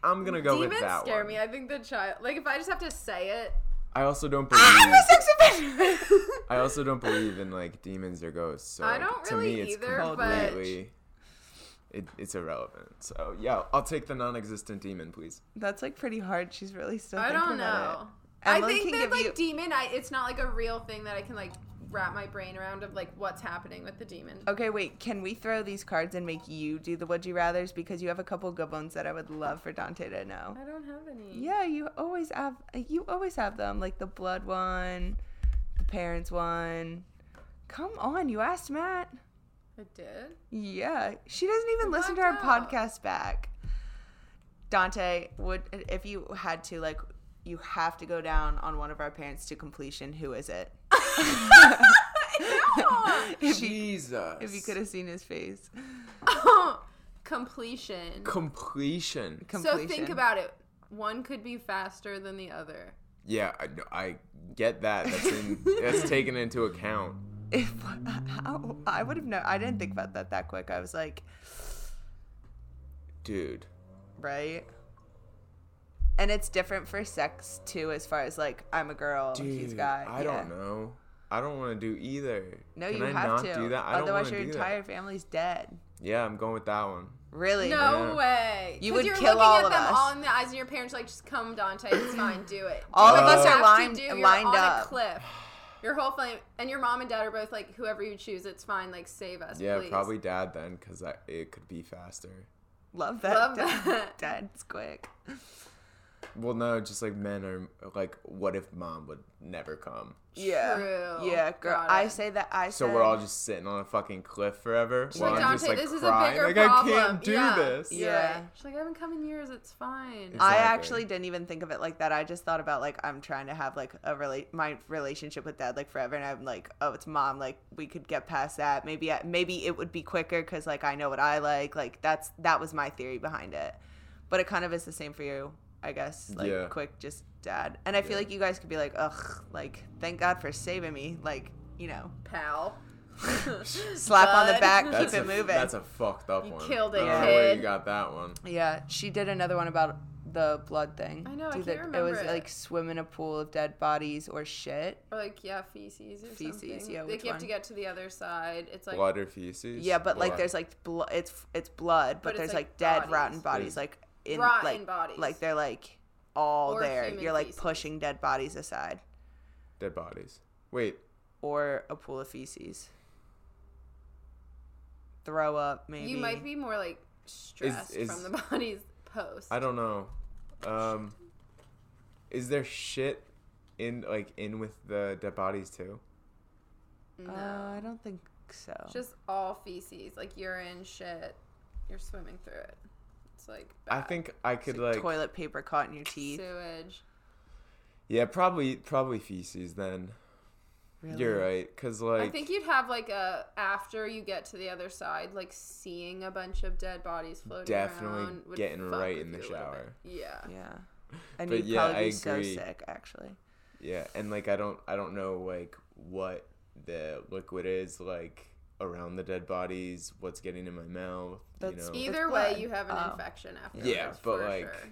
I'm gonna go Demons with that one. Demons scare one. me. I think the child. Like, if I just have to say it. I also don't ah, believe. I'm a sex offender. I also don't believe in like demons or ghosts. So I don't to really me, it's either, but- completely. It, it's irrelevant. So yeah, I'll take the non-existent demon, please. That's like pretty hard. She's really still. I don't about know. it. I think that like you- demon. I it's not like a real thing that I can like wrap my brain around of like what's happening with the demon. Okay, wait. Can we throw these cards and make you do the would you rather's because you have a couple good ones that I would love for Dante to know. I don't have any. Yeah, you always have. You always have them, like the blood one, the parents one. Come on, you asked Matt. I did. Yeah, she doesn't even I listen to our out. podcast back. Dante, would if you had to like, you have to go down on one of our parents to completion. Who is it? <laughs> if you Jesus. if you could have seen his face. Completion. <laughs> completion. completion. So think about it. One could be faster than the other. Yeah, I, I get that. That's in, that's <laughs> taken into account. if how, I would have known. I didn't think about that that quick. I was like, Dude. right. And it's different for sex too, as far as like I'm a girl, Dude, he's a guy. I yeah. don't know. I don't want to do either. No, Can you I have not to. do that? I don't Otherwise, wanna your do that. entire family's dead. Yeah, I'm going with that one. Really? No Yeah. way. You 'Cause would you're kill looking all at of them us. all in the eyes, and your parents are like, just come, Dante. It's <clears throat> fine. Do it. All what of us are lined- do. You're lined on up. a cliff. Your whole family and your mom and dad are both like, whoever you choose, it's fine. Like, save us, Yeah, please. probably dad then, because it could be faster. Love that. Love <laughs> Dad- that. Dad's quick. Well, no, just like men are like, what if mom would never come? Yeah. True. Yeah, girl. Got I it. say that. I So said, we're all just sitting on a fucking cliff forever. She's while like, I'm just "Dante, like this is a crying. bigger like, I problem." can't do Yeah. this. You're Yeah. She's like, I haven't come in years. It's fine. Exactly. I actually didn't even think of it like that. I just thought about like I'm trying to have like a relate my relationship with dad like forever, and I'm like, oh, it's mom. Like we could get past that. Maybe I, maybe it would be quicker because like I know what I like. Like that's that was my theory behind it. But it kind of is the same for you, I guess. Like Yeah. quick, just dad. And I feel Yeah. like you guys could be like, ugh, like thank God for saving me. Like you know, pal. <laughs> slap on the back, That's keep a, it moving. That's a fucked up You one. killed it, I don't know where you got that one. Yeah, she did another one about the blood thing. I know, I can't the- It was it. like swim in a pool of dead bodies or shit. Or like yeah, feces or Feces, something. yeah, Like which you have to get to the other side. It's like Blood or feces? Yeah, but like there's like blood. It's it's blood, but, But it's, there's like, like, dead bodies. rotten bodies, There's- like in Rotten like bodies. like they're like all Or there. human You're like feces. pushing dead bodies aside, dead bodies. Wait, or a pool of feces. Throw up, maybe. you might be more like stressed is- from the <laughs> body's post. I don't know. Um, is there shit in like in with the dead bodies too? No. Uh, I don't think so. It's just all feces, like urine, shit. You're swimming through it. It's like I think I could like like toilet paper caught in your teeth. sewage. yeah, probably probably feces then. Really? You're right, cause like I think you'd have like a after you get to the other side, like seeing a bunch of dead bodies floating Definitely around. would getting right in the you a little shower. Yeah. Yeah. <laughs> And But you'd yeah, probably I be so agree. sick, actually. yeah, and like I don't I don't know like what the liquid is like around the dead bodies, what's getting in my mouth, That's- you know. Either It's way, you have an Oh. infection afterwards. Yeah, but, like, sure.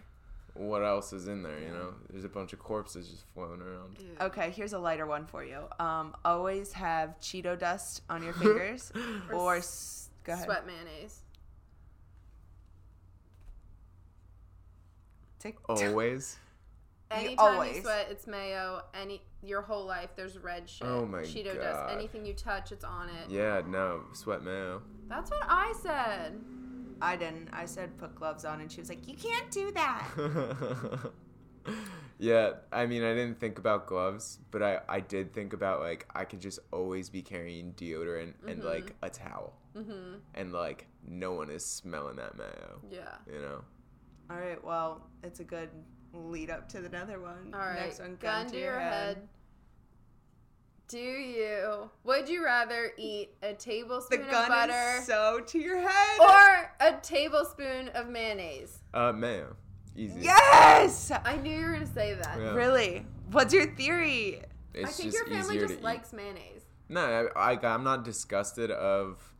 what else is in there, you know? There's a bunch of corpses just floating around. Dude. Okay, here's a lighter one for you. Um, always have Cheeto dust on your <laughs> fingers, Or or s- s- go ahead. Sweat mayonnaise. Take Always. Anytime always. you sweat, it's mayo. Any your whole life, there's red shit. Oh my Cheeto God. dust. Anything you touch, it's on it. Yeah, no, sweat mayo. That's what I said. I didn't. I said put gloves on, and she was like, "You can't do that." <laughs> yeah, I mean, I didn't think about gloves, but I, I did think about like I could just always be carrying deodorant and like a towel, Mm-hmm. and like no one is smelling that mayo, Yeah. you know. All right. Well, it's a good lead up to the another one. All right. Next one, gun, to your head. Do you? Would you rather eat a The tablespoon of gun butter is so to your head. or a tablespoon of mayonnaise? Uh, mayo, easy. yes. I knew you were gonna say that. Yeah. Really? What's your theory? It's I think just your family just to likes mayonnaise. No, I, I, I'm not disgusted of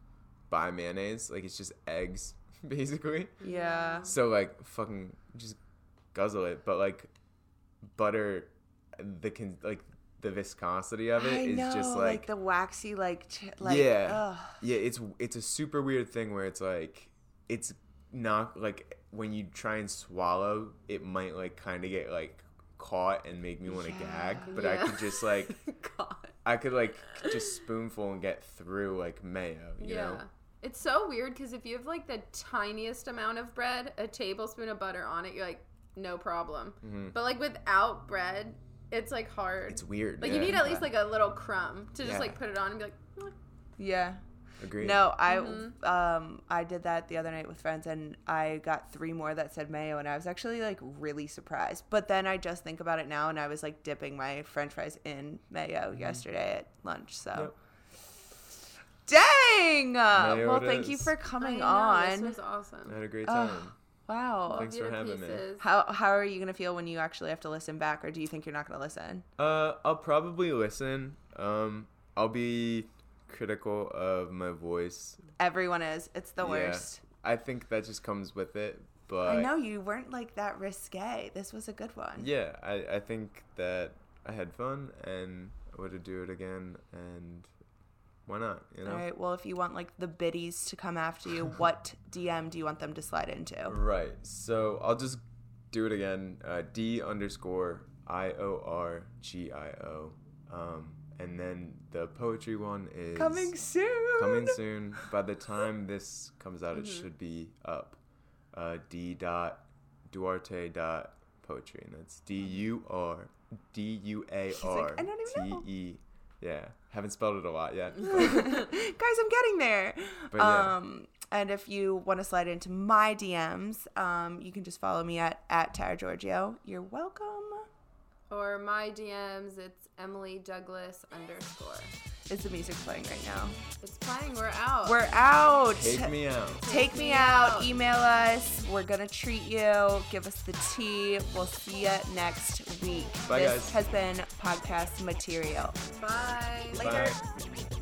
by mayonnaise. Like it's just eggs, <laughs> basically. Yeah. So like fucking just guzzle it, but like butter, the con- like the viscosity of it I is know, just like, like, the waxy, like, ch- like yeah, ugh. yeah. It's it's a super weird thing where it's like it's not like when you try and swallow, it might like kind of get like caught and make me want to Yeah. gag, but I could just like <laughs> God. I could like just spoonful and get through like mayo, you yeah. know. It's so weird because if you have like the tiniest amount of bread, a tablespoon of butter on it, you're like, no problem. Mhm. But like without bread, it's like hard. It's weird. like yeah. you need at least like a little crumb to just Yeah. like put it on and be like, "Mm." yeah. Agreed. No, I Mhm. um I did that the other night with friends and I got three more that said mayo and I was actually like really surprised. But then I just think about it now and I was like dipping my french fries in mayo yesterday at lunch. So Mm-hmm. Yep. Dang! Mayo well, it thank you is. for I coming know, on. This was awesome. I had a great time. Wow. Thanks for Love you to having me. How how are you gonna feel when you actually have to listen back, or do you think you're not gonna listen? Uh, I'll probably listen. Um, I'll be critical of my voice. Everyone is. It's the Yeah. worst. I think that just comes with it. But I know you weren't like that risque. This was a good one. yeah, I, I think that I had fun and I would do it again. And why not? You know. All right. Well, if you want like the biddies to come after you, <laughs> what DM do you want them to slide into? Right. So I'll just do it again. Uh, D underscore I O R G I O. Um, and then the poetry one is Coming soon. coming soon. By the time this comes out, it Mm-hmm. should be up. Uh, D dot Duarte dot poetry, and that's D U R D U A R like, "I don't even know." T E. Yeah, haven't spelled it a lot yet. <laughs> Guys, I'm getting there. But yeah. Um, and if you want to slide into my DMs, um, you can just follow me at at Tara Giorgio. You're welcome. Or my DMs, it's Emily Douglas underscore. Is the music playing right now? It's playing. We're out. We're out. Take me out. Take me out. Email us. We're gonna treat you. Give us the tea. We'll see you next week. Bye, this guys. has been podcast material. Bye. Later. Bye.